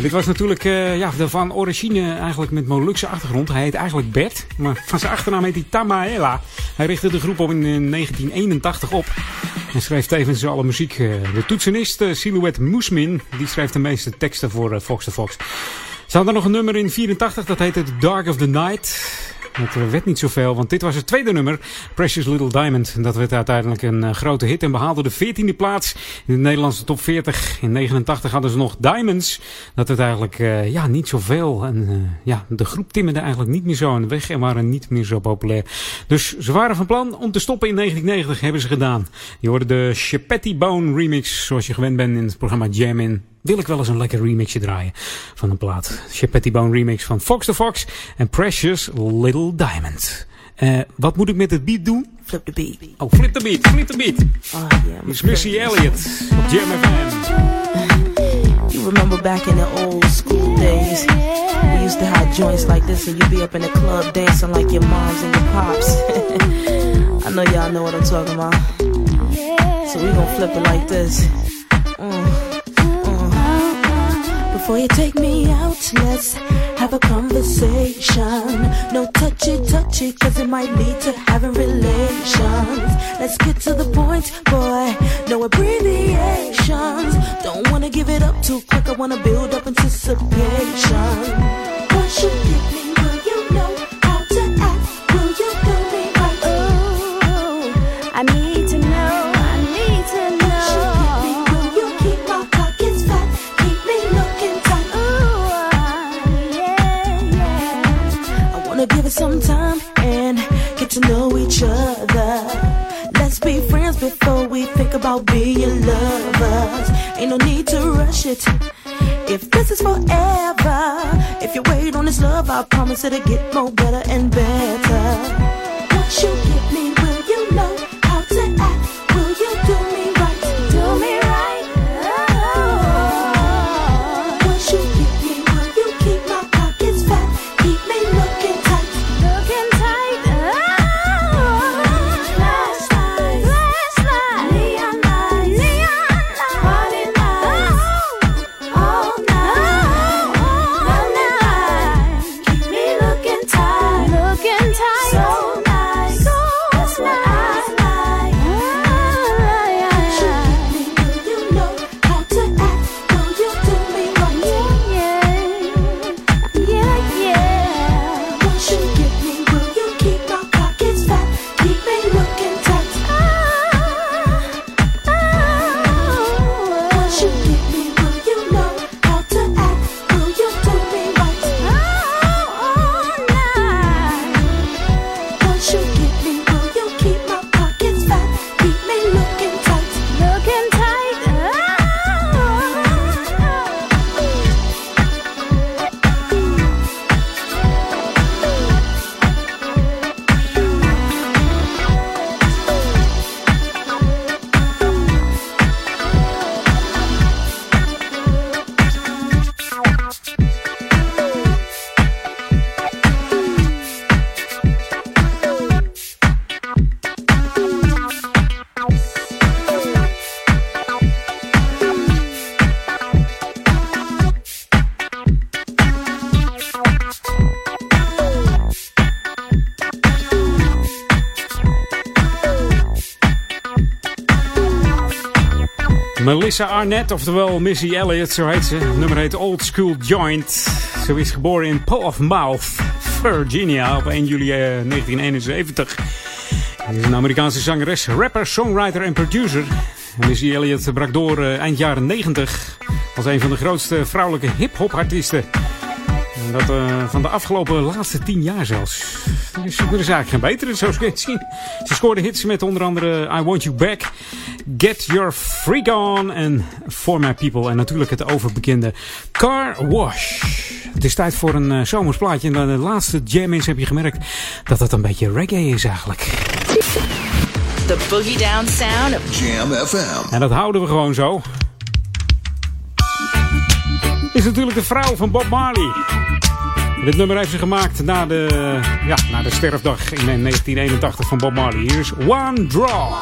Dit was natuurlijk eh, ja, de van origine eigenlijk met Molukse achtergrond. Hij heet eigenlijk Bert, maar van zijn achternaam heet hij Tamaela. Hij richtte de groep op in eh, 1981 op. En schreef tevens alle muziek. eh, de toetsenist eh, Silhouette Moesmin, die schreef de meeste teksten voor eh, Fox the Fox. Ze hadden nog een nummer in 84, dat heette The Dark of the Night. Dat eh, werd niet zoveel, want dit was het tweede nummer, Precious Little Diamond. Dat werd uiteindelijk een eh, grote hit en behaalde de 14e plaats in de Nederlandse top 40. In 89 hadden ze nog Diamonds. Dat werd eigenlijk eh, ja, niet zoveel. En ja, de groep timmerde eigenlijk niet meer zo aan de weg en waren niet meer zo populair. Dus ze waren van plan om te stoppen in 1990, hebben ze gedaan. Je hoorde de Chapetti Bone remix, zoals je gewend bent in het programma Jam In. Wil ik wel eens een lekker remixje draaien van een plaat. Chapetti Bone remix van Fox the Fox en Precious Little Diamond. Eh, wat moet ik met het beat doen? Flip the beat. Oh, flip the beat, flip the beat. Oh yeah. Is Missy Elliott op Jam. You remember back in the old school days, we used to have joints like this, and you'd be up in the club dancing like your moms and your pops. I know y'all know what I'm talking about. So So we gonna flip it like this. Before you take me out, let's have a conversation. No touchy touchy, cause it might lead to having relations. Let's get to the point, boy. No abbreviations. Don't wanna give it up too quick, I wanna build up anticipation. Once you get me, to know each other. Let's be friends before we think about being lovers. Ain't no need to rush it. If this is forever, if you wait on this love, I promise it'll get more better and better. Once you get me, Melissa Arnett, oftewel Missy Elliott, zo heet ze. Nummer heet Old School Joint. Ze is geboren in Portsmouth, Virginia, op 1 juli eh, 1971. Ze is een Amerikaanse zangeres, rapper, songwriter en producer. Missy Elliott brak door eh, eind jaren 90 als een van de grootste vrouwelijke hip-hop artiesten. En dat eh, van de afgelopen laatste tien jaar zelfs. Dus er is eigenlijk geen betere, zo kun je het zien. Ze scoorde hits met onder andere I Want You Back, Get Your Freak On en For My People. En natuurlijk het overbekende Car Wash. Het is tijd voor een uh, zomers plaatje. En dan de laatste jam is heb je gemerkt dat het een beetje reggae is eigenlijk. The boogie down sound of Jam FM. En dat houden we gewoon zo. Is natuurlijk de vrouw van Bob Marley. Dit nummer heeft ze gemaakt na de, ja, na de sterfdag in 1981 van Bob Marley. Hier is One Draw.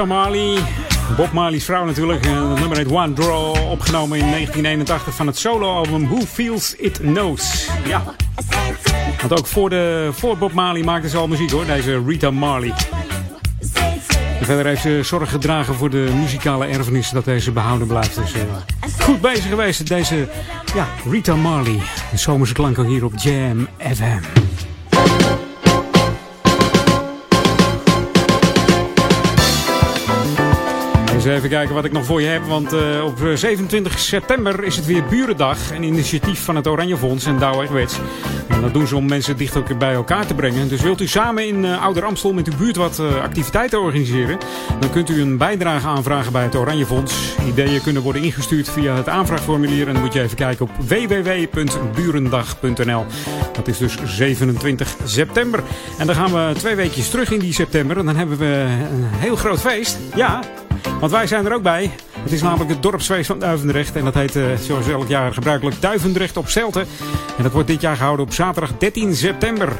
Rita Marley. Bob Marley's vrouw natuurlijk. Het nummer heet One Draw. Opgenomen in 1981 van het soloalbum Who Feels It Knows. Ja. Want ook voor, de, voor Bob Marley maakte ze al muziek hoor. Deze Rita Marley. Verder heeft ze zorg gedragen voor de muzikale erfenis. Dat deze behouden blijft. Dus eh, goed bezig geweest. Deze ja, Rita Marley. De zomerse klanken hier op Jam FM. Eens even kijken wat ik nog voor je heb. Want eh, op 27 september is het weer Burendag. Een initiatief van het Oranje Fonds en Douwe. En dat doen ze om mensen dichter bij elkaar te brengen. Dus wilt u samen in uh, Ouder Amstel met uw buurt wat activiteiten organiseren? Dan kunt u een bijdrage aanvragen bij het Oranje Fonds. Ideeën kunnen worden ingestuurd via het aanvraagformulier. En dan moet je even kijken op www.burendag.nl. Dat is dus 27 september. En dan gaan we twee weekjes terug in die september. En dan hebben we een heel groot feest. Ja, want wij zijn er ook bij. Het is namelijk het dorpsfeest van Duivendrecht. En dat heet uh, zoals elk jaar gebruikelijk Duivendrecht op Zelten. En dat wordt dit jaar gehouden op zaterdag 13 september.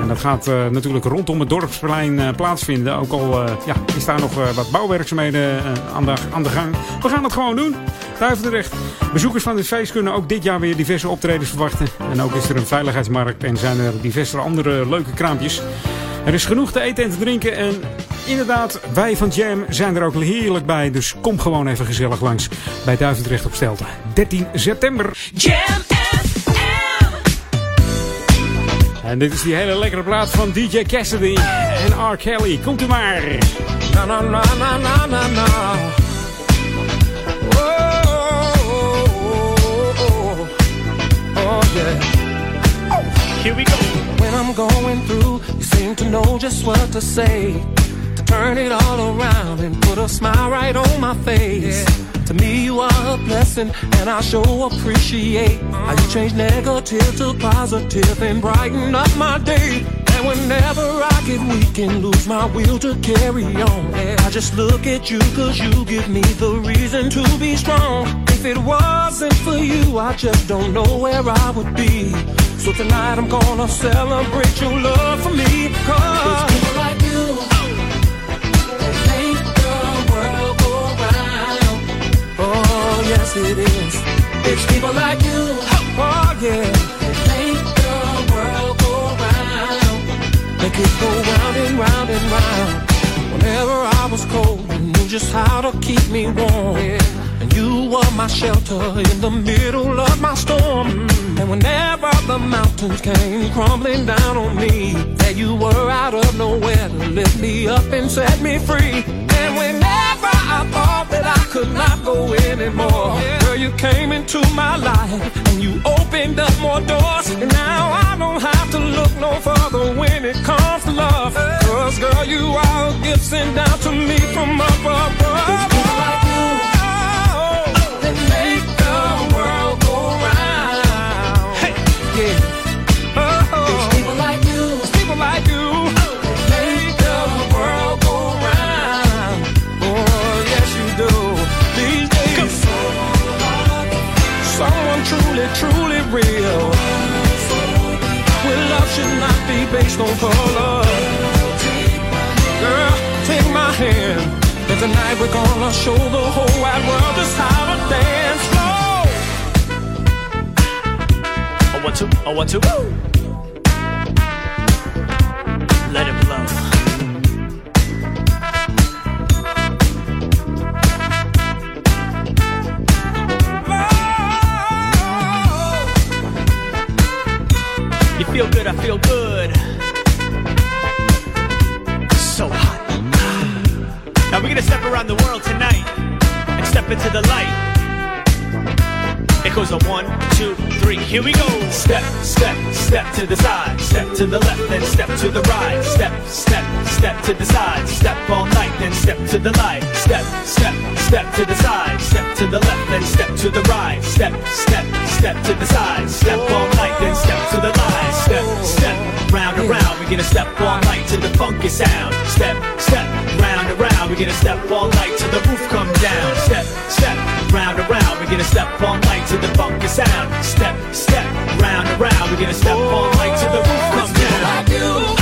En dat gaat uh, natuurlijk rondom het dorpsplein uh, plaatsvinden. Ook al ja, is daar nog wat bouwwerkzaamheden aan de, aan, de, gang. We gaan het gewoon doen. Duivendrecht. Bezoekers van dit feest kunnen ook dit jaar weer diverse optredens verwachten. En ook is er een veiligheidsmarkt en zijn er diverse andere leuke kraampjes. Er is genoeg te eten en te drinken. En inderdaad, wij van Jam zijn er ook heerlijk bij. Dus kom gewoon even gezellig langs bij Duivendrecht op Stelten. 13 september. Jam En dit is die hele lekkere plaat van DJ Cassidy en R. Kelly. Komt u maar. Na na na na na na na. Oh, oh, oh, oh, yeah. Here we go. When I'm going through, you seem to know just what to say. Turn it all around and put a smile right on my face. To me, you are a blessing, and I sure appreciate how you change negative to positive and brighten up my day. And whenever I get weak and lose my will to carry on, I just look at you cause you give me the reason to be strong. If it wasn't for you, I just don't know where I would be. So tonight I'm gonna celebrate your love for me. Cause it is. It's people like you. Oh, yeah. That make the world go. Make it go round and round and round. Whenever I was cold, you knew just how to keep me warm. And you were my shelter in the middle of my storm. And whenever the mountains came crumbling down on me, there you were out of nowhere to lift me up and set me free. Could not go anymore, girl, you came into my life and you opened up more doors. And now I don't have to look no further when it comes to love. Cause girl, you are a gift sent down to me from up above. Should not be based on color. Girl, take my hand. And tonight we're gonna show the whole wide world just how to dance slow. A one two, a one two. Let feel good, I feel good. So hot. Now we're gonna step around the world tonight and step into the light. It goes a one, two, three, here we go. Step, step, step to the side. Step to the left, then step to the right. Step, step, step to the side. Step all night, then step to the light. Step, step, step to the side. Step to the left, then step to the right. Step, step, step to the side. Step all night, then step to the light. Step, step, round and round. We're gonna step all night to the funky sound. Step, step, round and round. We're gonna step all night till the roof come down. Step, step, round and round. We're gonna step all night to the funky sound. Step, step, round and round. We're gonna step all night till the roof come down.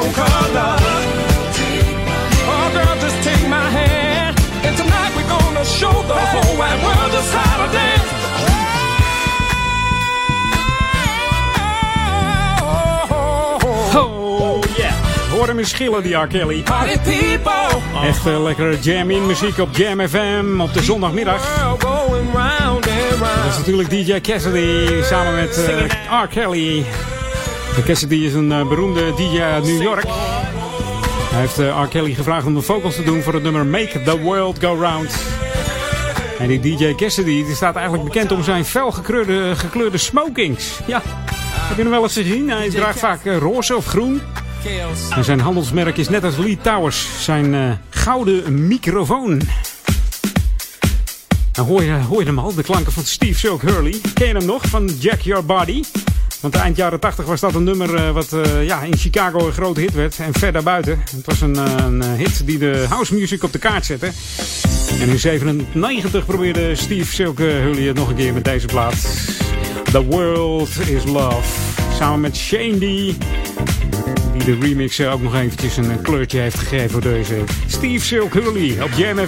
Color. Oh, girl, just take my hand. And tonight we're gonna show the whole wide world just how to dance. Oh, yeah. Hoor hem schillen, die R. Kelly. People. Echt eh, lekkere jam-in muziek op Jam FM op de zondagmiddag. Dat is natuurlijk DJ Cassidy samen met eh, R. Kelly. En Cassidy is een eh, beroemde DJ uit New York. Hij heeft eh, R. Kelly gevraagd om de vocals te doen voor het nummer Make the World Go Round. En die DJ Cassidy die staat eigenlijk bekend om zijn felgekleurde gekleurde smokings. Ja, heb je hem wel eens gezien? Hij draagt vaak eh, roze of groen. En zijn handelsmerk is net als Lee Towers zijn eh, gouden microfoon. Nou, hoor, je, hoor je hem al, de klanken van Steve Silk Hurley. Ken je hem nog, van Jack Your Body? Want eind jaren 80 was dat een nummer eh, wat eh, ja, in Chicago een grote hit werd. En ver daarbuiten. Het was een, eh, een hit die de house music op de kaart zette. En in 97 probeerde Steve Silk Hurley het nog een keer met deze plaat. The World is Love. Samen met Shane D. Die de remix ook nog eventjes een kleurtje heeft gegeven voor deze Steve Silk Hurley op Jam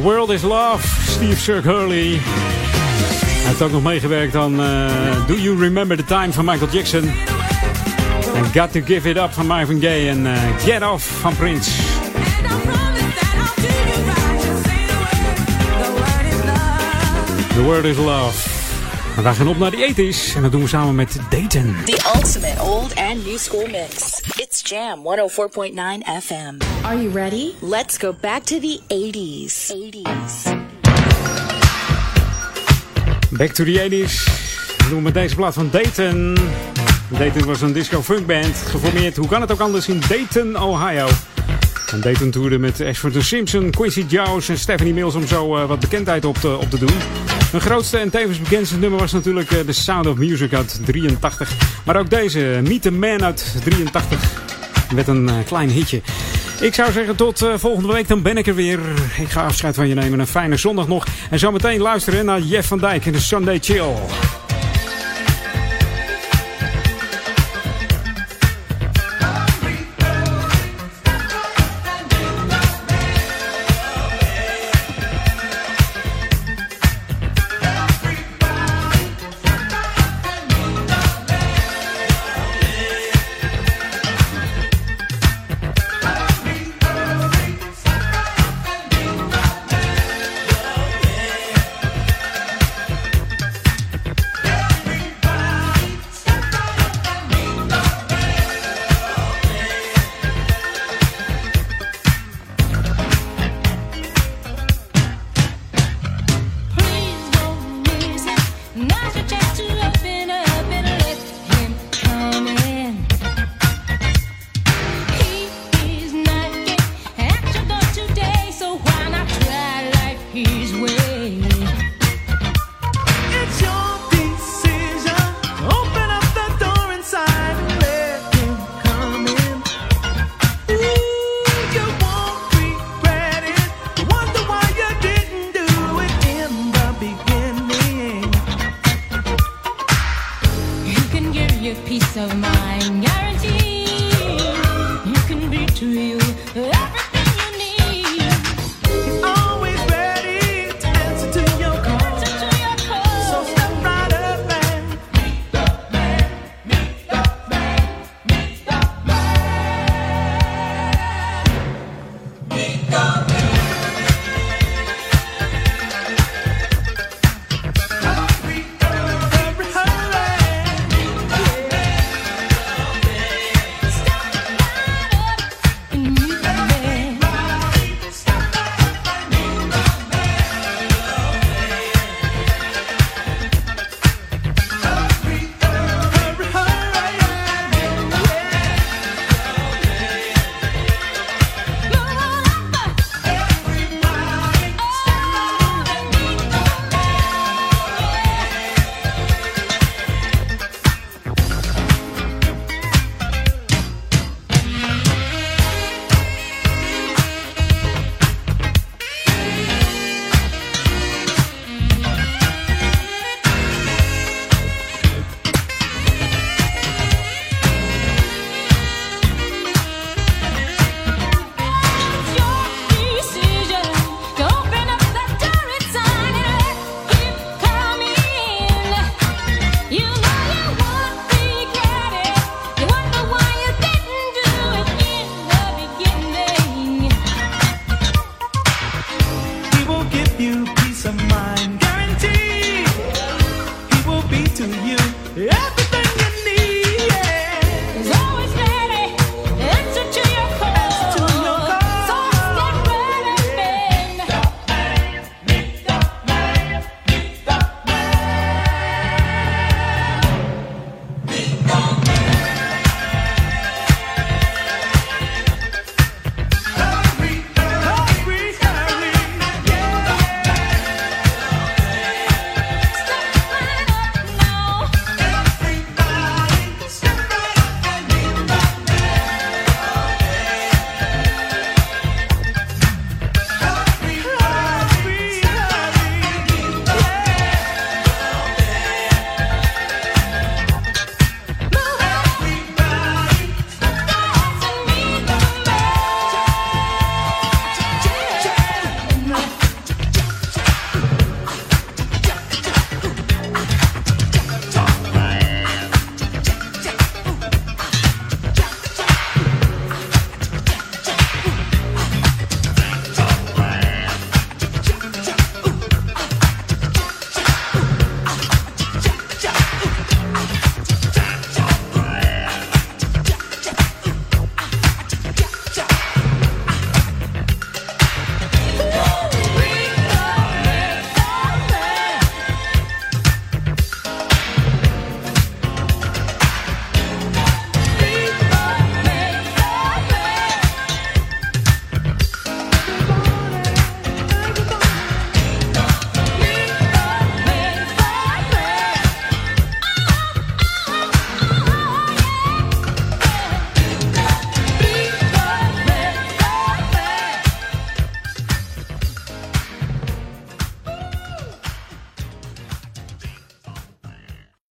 The World is Love, Steve Sirk Hurley. Hij heeft ook nog meegewerkt aan eh, Do You Remember the Time van Michael Jackson. En Got to Give It Up van Marvin Gaye. En eh, Get Off van Prince. The World is Love. En wij gaan op naar die 80s. En dat doen we samen met Dayton. The ultimate old and new school mix. Jam 104.9 FM. Are you ready? Let's go back to the 80s. 80s. Back to the 80s. We doen met deze plaat van Dayton. Dayton was een disco funk band. Geformeerd, hoe kan het ook anders, in Dayton, Ohio. En Dayton toerde met Ashford de Simpson, Quincy Jones en Stephanie Mills om zo eh, wat bekendheid op te, op te doen. Hun grootste en tevens bekendste nummer was natuurlijk eh, The Sound of Music uit 83. Maar ook deze, Meet the Man uit 83, werd een eh, klein hitje. Ik zou zeggen tot eh, volgende week, dan ben ik er weer. Ik ga afscheid van je nemen. Een fijne zondag nog. En zo meteen luisteren naar Jeff van Dijk in de Sunday Chill.